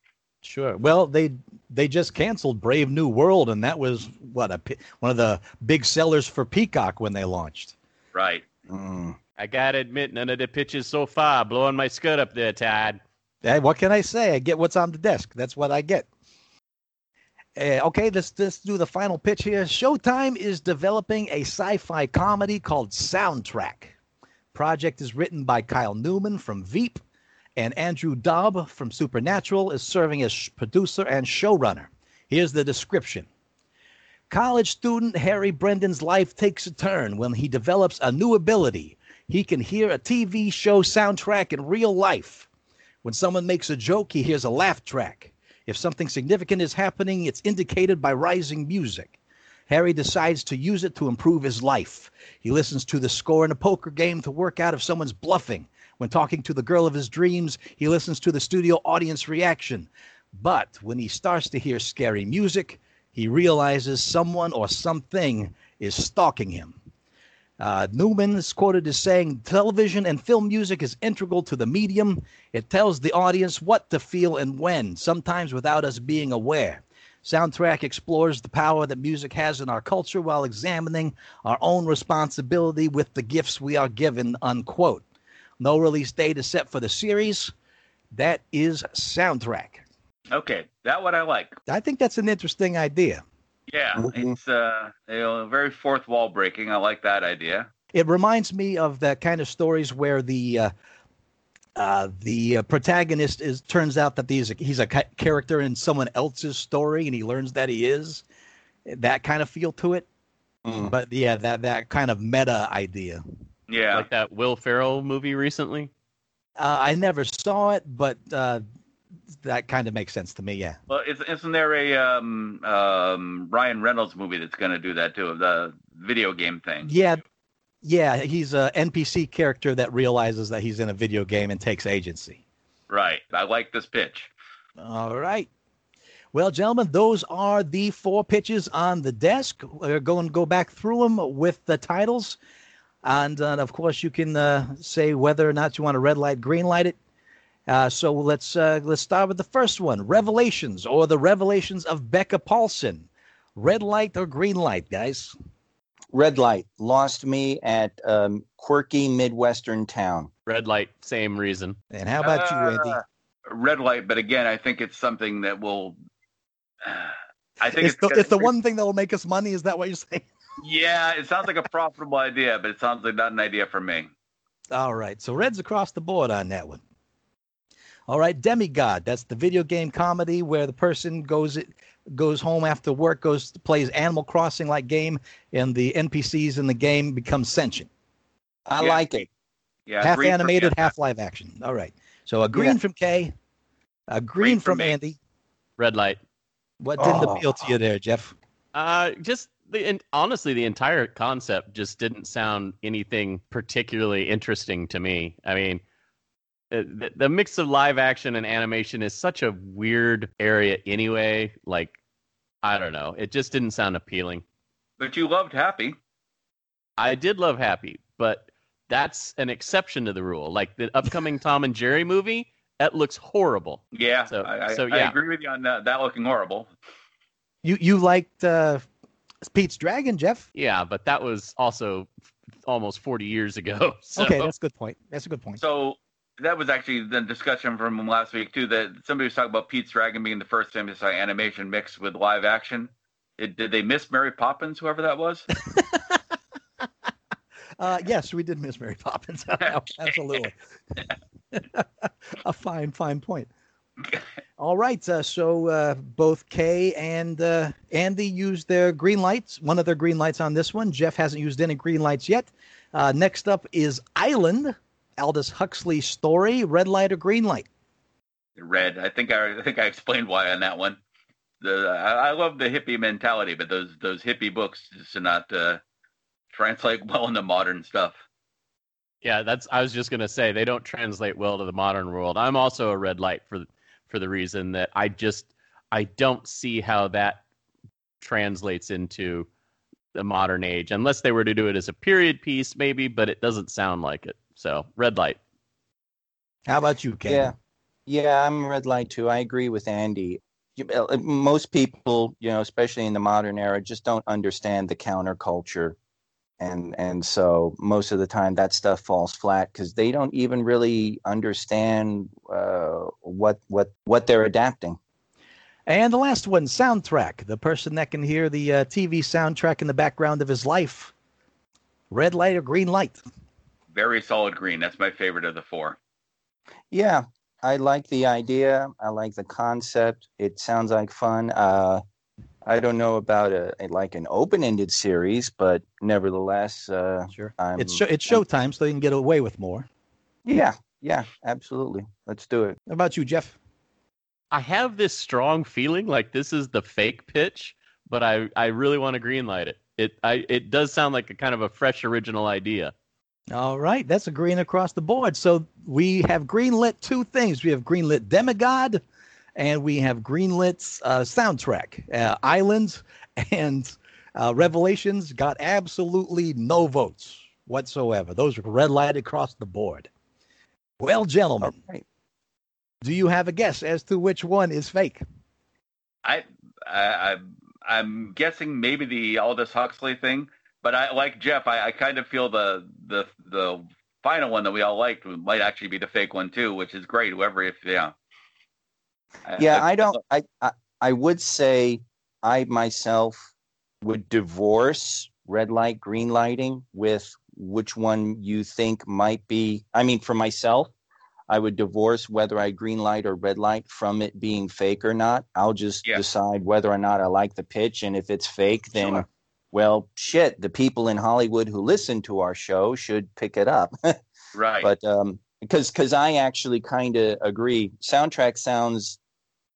Sure. Well, they they just canceled Brave New World, and that was what a one of the big sellers for Peacock when they launched. Right. Mm. I gotta admit, none of the pitches so far blowing my skirt up there, Todd. Hey, what can I say? I get what's on the desk. That's what I get. Uh, okay, let's let's do the final pitch here. Showtime is developing a sci-fi comedy called Soundtrack. Project is written by Kyle Newman from Veep, and Andrew Dabb from Supernatural is serving as producer and showrunner. Here's the description. College student Harry Brendan's life takes a turn when he develops a new ability. He can hear a TV show soundtrack in real life. When someone makes a joke, he hears a laugh track. If something significant is happening, it's indicated by rising music. Harry decides to use it to improve his life. He listens to the score in a poker game to work out if someone's bluffing. When talking to the girl of his dreams, he listens to the studio audience reaction. But when he starts to hear scary music, he realizes someone or something is stalking him. Uh, Newman is quoted as saying, Television and film music is integral to the medium. It tells the audience what to feel and when, sometimes without us being aware. Soundtrack explores the power that music has in our culture while examining our own responsibility with the gifts we are given, unquote. No release date is set for the series. That is Soundtrack. Okay, that what I like. I think that's an interesting idea. Yeah, Mhm. it's uh, you know, very fourth wall breaking. I like that idea. It reminds me of that kind of stories where the uh, uh, the uh, protagonist is turns out that he's a, he's a ca- character in someone else's story, and he learns that he is that kind of feel to it. Mm. But yeah, that that kind of meta idea. Yeah, Like that Will Ferrell movie recently. Uh, I never saw it, but uh, that kind of makes sense to me. Yeah. well, is, isn't there a um, um, Ryan Reynolds movie that's going to do that too? The video game thing. Yeah, yeah. He's a NPC character that realizes that he's in a video game and takes agency. Right. I like this pitch. All right. Well, gentlemen, those are the four pitches on the desk. We're going to go back through them with the titles. And uh, of course, you can uh, say whether or not you want to red light, green light it. Uh, so let's uh, let's start with the first one: Revelations, or the Revelations of Becca Paulson. Red light or green light, guys? Red light lost me at um, quirky midwestern town. Red light, same reason. And how about you, Andy? Uh, Red light, but again, I think it's something that will. I think It's it's, the, it's the one thing that will make us money. Is that what you're saying? Yeah, it sounds like a profitable idea, but it sounds like not an idea for me. All right. So Reds across the board on that one. All right, Demigod. That's the video game comedy where the person goes it goes home after work, goes plays Animal Crossing like game, and the NPCs in the game become sentient. I Yeah. like it. Yeah, half animated, half live action. All right. So a green Yeah. from Kay, a green, Green for from. Andy. Red light. What didn't Oh. appeal to you there, Jeff? Uh, just the and honestly, the entire concept just didn't sound anything particularly interesting to me. I mean, uh, the, the mix of live action and animation is such a weird area anyway. Like, I don't know, it just didn't sound appealing. But you loved Happy. I did love Happy, but that's an exception to the rule. Like the upcoming Tom and Jerry movie, that looks horrible. Yeah, So- I, I, so, I agree with you on that. That looking horrible. You you liked uh, Pete's Dragon, Jeff? Yeah, but that was also almost 40 years ago. So. Okay, that's a good point. That's a good point. So that was actually the discussion from last week too. That somebody was talking about Pete's Dragon being the first time they saw animation mixed with live action. It, did they miss Mary Poppins, whoever that was? Uh, yes, we did miss Mary Poppins. Absolutely. a fine, fine point. All right. Uh, so uh, both Kay and uh, Andy used their green lights, one of their green lights on this one. Jeff hasn't used any green lights yet. Uh, next up is Island, Aldous Huxley story, red light or green light? Red. I think I, I think I explained why on that one. The I, I love the hippie mentality, but those those hippie books just do not uh, translate well into modern stuff. Yeah, that's. I was just gonna say they don't translate well to the modern world. I'm also a red light for for the reason that I just I don't see how that translates into the modern age unless they were to do it as a period piece, maybe. But it doesn't sound like it. So red light. How about you, Kay? Yeah, yeah, I'm red light too. I agree with Andy. Uh, Most people, you know, especially in the modern era, just don't understand the counterculture, and and so most of the time that stuff falls flat because they don't even really understand uh, what what what they're adapting. And the last one, soundtrack. The person that can hear the uh, TV soundtrack in the background of his life. Red light or green light? Very solid green. That's my favorite of the four. Yeah, I like the idea. I like the concept. It sounds like fun. Uh, I don't know about a, a- like an open-ended series, but nevertheless, uh, Sure. I'm, It's show, it's showtime, so they can get away with more. yeah, yeah, absolutely. Let's do it. How about you, Jeff? I have this strong feeling like this is the fake pitch, but I I really want to greenlight it. It I it does sound like a kind of a fresh original idea. All right, that's a green across the board. So we have greenlit two things. We have greenlit Demigod, and we have greenlit uh, soundtrack. Uh, Islands and uh, Revelations got absolutely no votes whatsoever. Those are red light across the board. Well, gentlemen, All right. do you have a guess as to which one is fake? I, I I'm I'm guessing maybe the Aldous Huxley thing, but I like Jeff. I, I kind of feel the the the final one that we all liked might actually be the fake one too, which is great. Whoever, if yeah, Yeah, I don't. I, I I would say I myself would divorce red light, green lighting with which one you think might be. I mean, for myself, I would divorce whether I green light or red light from it being fake or not. I'll just Yeah. decide whether or not I like the pitch. And if it's fake, then, Sure. well, shit, the people in Hollywood who listen to our show should pick it up. Right. but um because because i actually kind of agree soundtrack sounds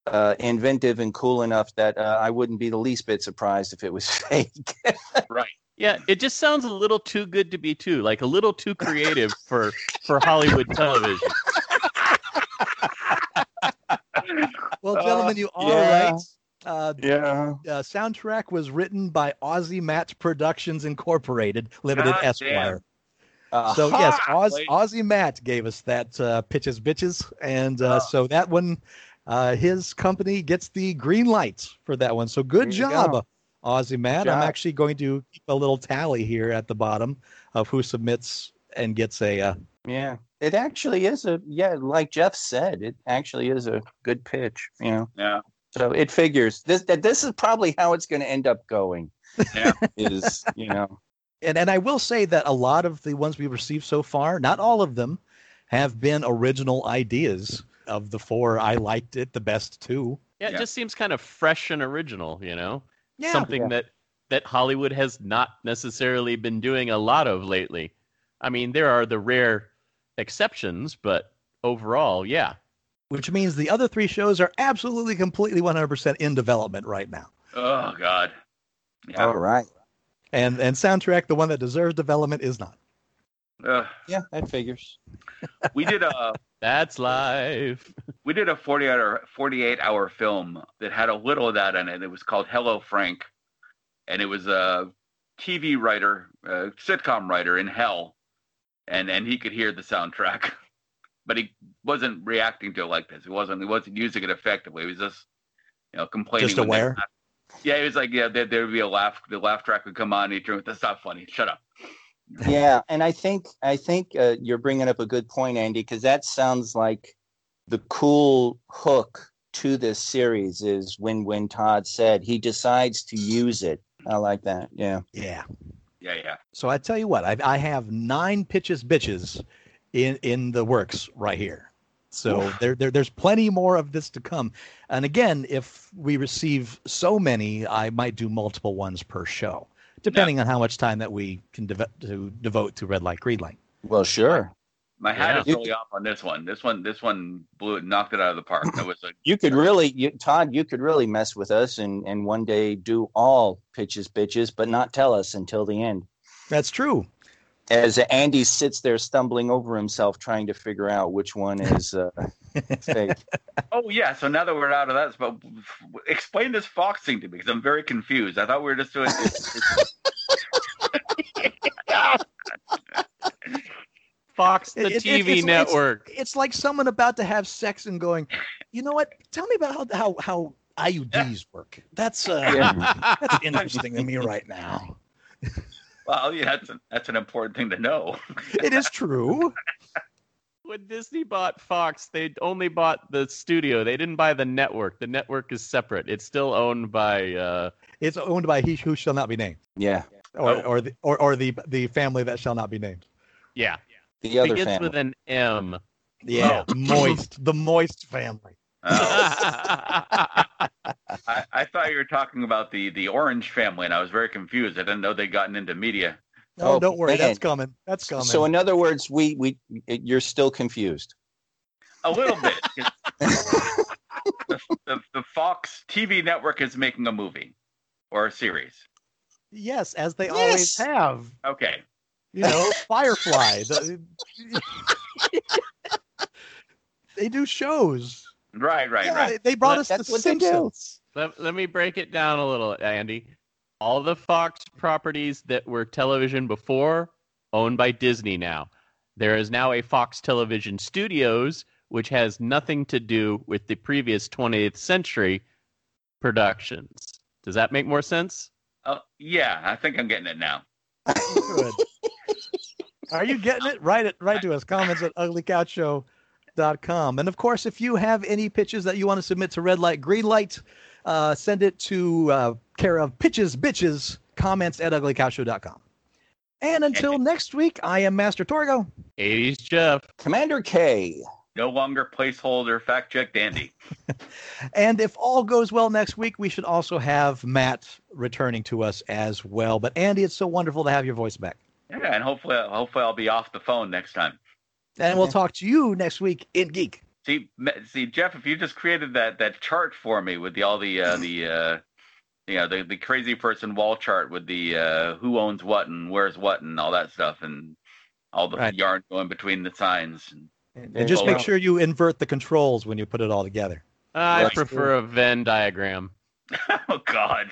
uh inventive and cool enough that uh, i wouldn't be the least bit surprised if it was fake right. Yeah, it just sounds a little too good to be true, like a little too creative for for Hollywood television. Well, gentlemen, you are yeah. right. Uh, yeah uh, soundtrack was written by Aussie Match Productions Incorporated, Limited God Esquire. Uh, So yes, Oz, Wait. Aussie Matt gave us that uh, pitches bitches, and uh, Oh. so that one, uh, his company gets the green lights for that one. So good job, go. Aussie Matt. Good I'm job. actually going to keep a little tally here at the bottom of who submits and gets a. Uh, yeah it actually is a yeah like jeff said it actually is a good pitch you know Yeah. so it figures this that this is probably how it's going to end up going Yeah. is you know and and I will say that a lot of the ones we've received so far, not all of them, have been original ideas. Of the four, I liked it the best too. Yeah, it Yeah. just seems kind of fresh and original, you know? Yeah, Something Yeah. that that Hollywood has not necessarily been doing a lot of lately. I mean, there are the rare exceptions, but overall, yeah. which means the other three shows are absolutely, completely, 100% in development right now. Oh God. Yeah. all right And and soundtrack, the one that deserves development, is not. Ugh. yeah that figures we did a That's life. we did a 48 hour 48 hour film that had a little of that in it. It was called Hello Frank, and it was a TV writer, a sitcom writer in hell, and and he could hear the soundtrack, but he wasn't reacting to it like this. He wasn't he wasn't using it effectively. He was just you know complaining. Just when they aware? laughed. Yeah, it was like, yeah, there, there would be a laugh. The laugh track would come on. And he'd turn, that's not funny. Shut up. yeah and i think i think uh, you're bringing up a good point andy because that sounds like the cool hook to this series is when when todd said he decides to use it i like that yeah Yeah. Yeah, yeah. So I tell you what, I, I have nine pitches bitches in in the works right here. So there, there there's plenty more of this to come. And again, if we receive so many, I might do multiple ones per show, depending on how much time that we can dev- to devote to red light, green light. well sure My hat Yeah. is really off on this one. This one, this one blew it, knocked it out of the park. That was a you could really you, todd you could really mess with us and and one day do all pitches bitches but not tell us until the end That's true. As andy sits there stumbling over himself trying to figure out which one is uh, fake Oh yeah, so now that we're out of that, but explain this Fox thing to me because I'm very confused. I thought we were just doing. It's, it's, Fox, the It- it- TV it's- it's- network. It's like someone about to have sex and going, you know what? Tell me about how how, how IUDs work. That's uh, Yeah. that's interesting to me right now. Well, yeah, that's an, that's an important thing to know. It is true. when Disney bought Fox, they only bought the studio. They didn't buy the network. The network is separate. It's still owned by uh It's owned by he who shall not be named, yeah or Oh. or the or, or the the family that shall not be named. yeah. the other Begins family with an M. Yeah, moist, the moist family. Uh, I, I thought you were talking about the the Orange family, and I was very confused. I didn't know they'd gotten into media. No, Oh, don't worry, that's coming. That's coming. So, in other words, we we you're still confused. A little bit. the, the, the Fox TV network is making a movie or a series. yes, as they Yes. always have. Okay. You know, Firefly. the- they do shows. Right, right, Yeah, right. they, they brought That- us that's the what they do. Simpsons. Let, let me break it down a little, Andy. All the Fox properties that were television before owned by Disney now. There is now a Fox Television Studios, which has nothing to do with the previous 20th century productions. Does that make more sense? Oh, yeah, I think I'm getting it now. Good. Are you getting it? Write it right to us. Comments at Ugly Couch Show And of course, if you have any pitches that you want to submit to Red Light, Green Light, uh, send it to uh, care of pitches, bitches, comments at uglycouchshow.com. And until next week, I am Master Torgo. 80s Jeff. Commander K. No longer placeholder fact check dandy. And if all goes well next week, we should also have Matt returning to us as well. But Andy, it's so wonderful to have your voice back. Yeah, and hopefully, hopefully I'll be off the phone next time. And we'll talk to you next week in Geek. See, see, Jeff, if you just created that that chart for me with the all the uh, the uh, you know the the crazy person wall chart with the uh, who owns what and where's what and all that stuff and all the Right. yarn going between the signs. And, There and just make go. sure you invert the controls when you put it all together. I Right. prefer a Venn diagram. oh God.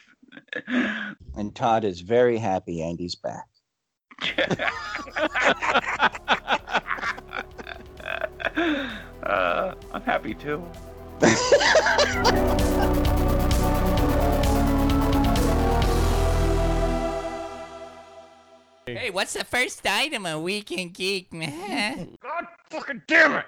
And Todd is very happy Andy's back. uh, I'm happy too. Hey, what's the first item of Weekend Geek, man? God fucking damn it!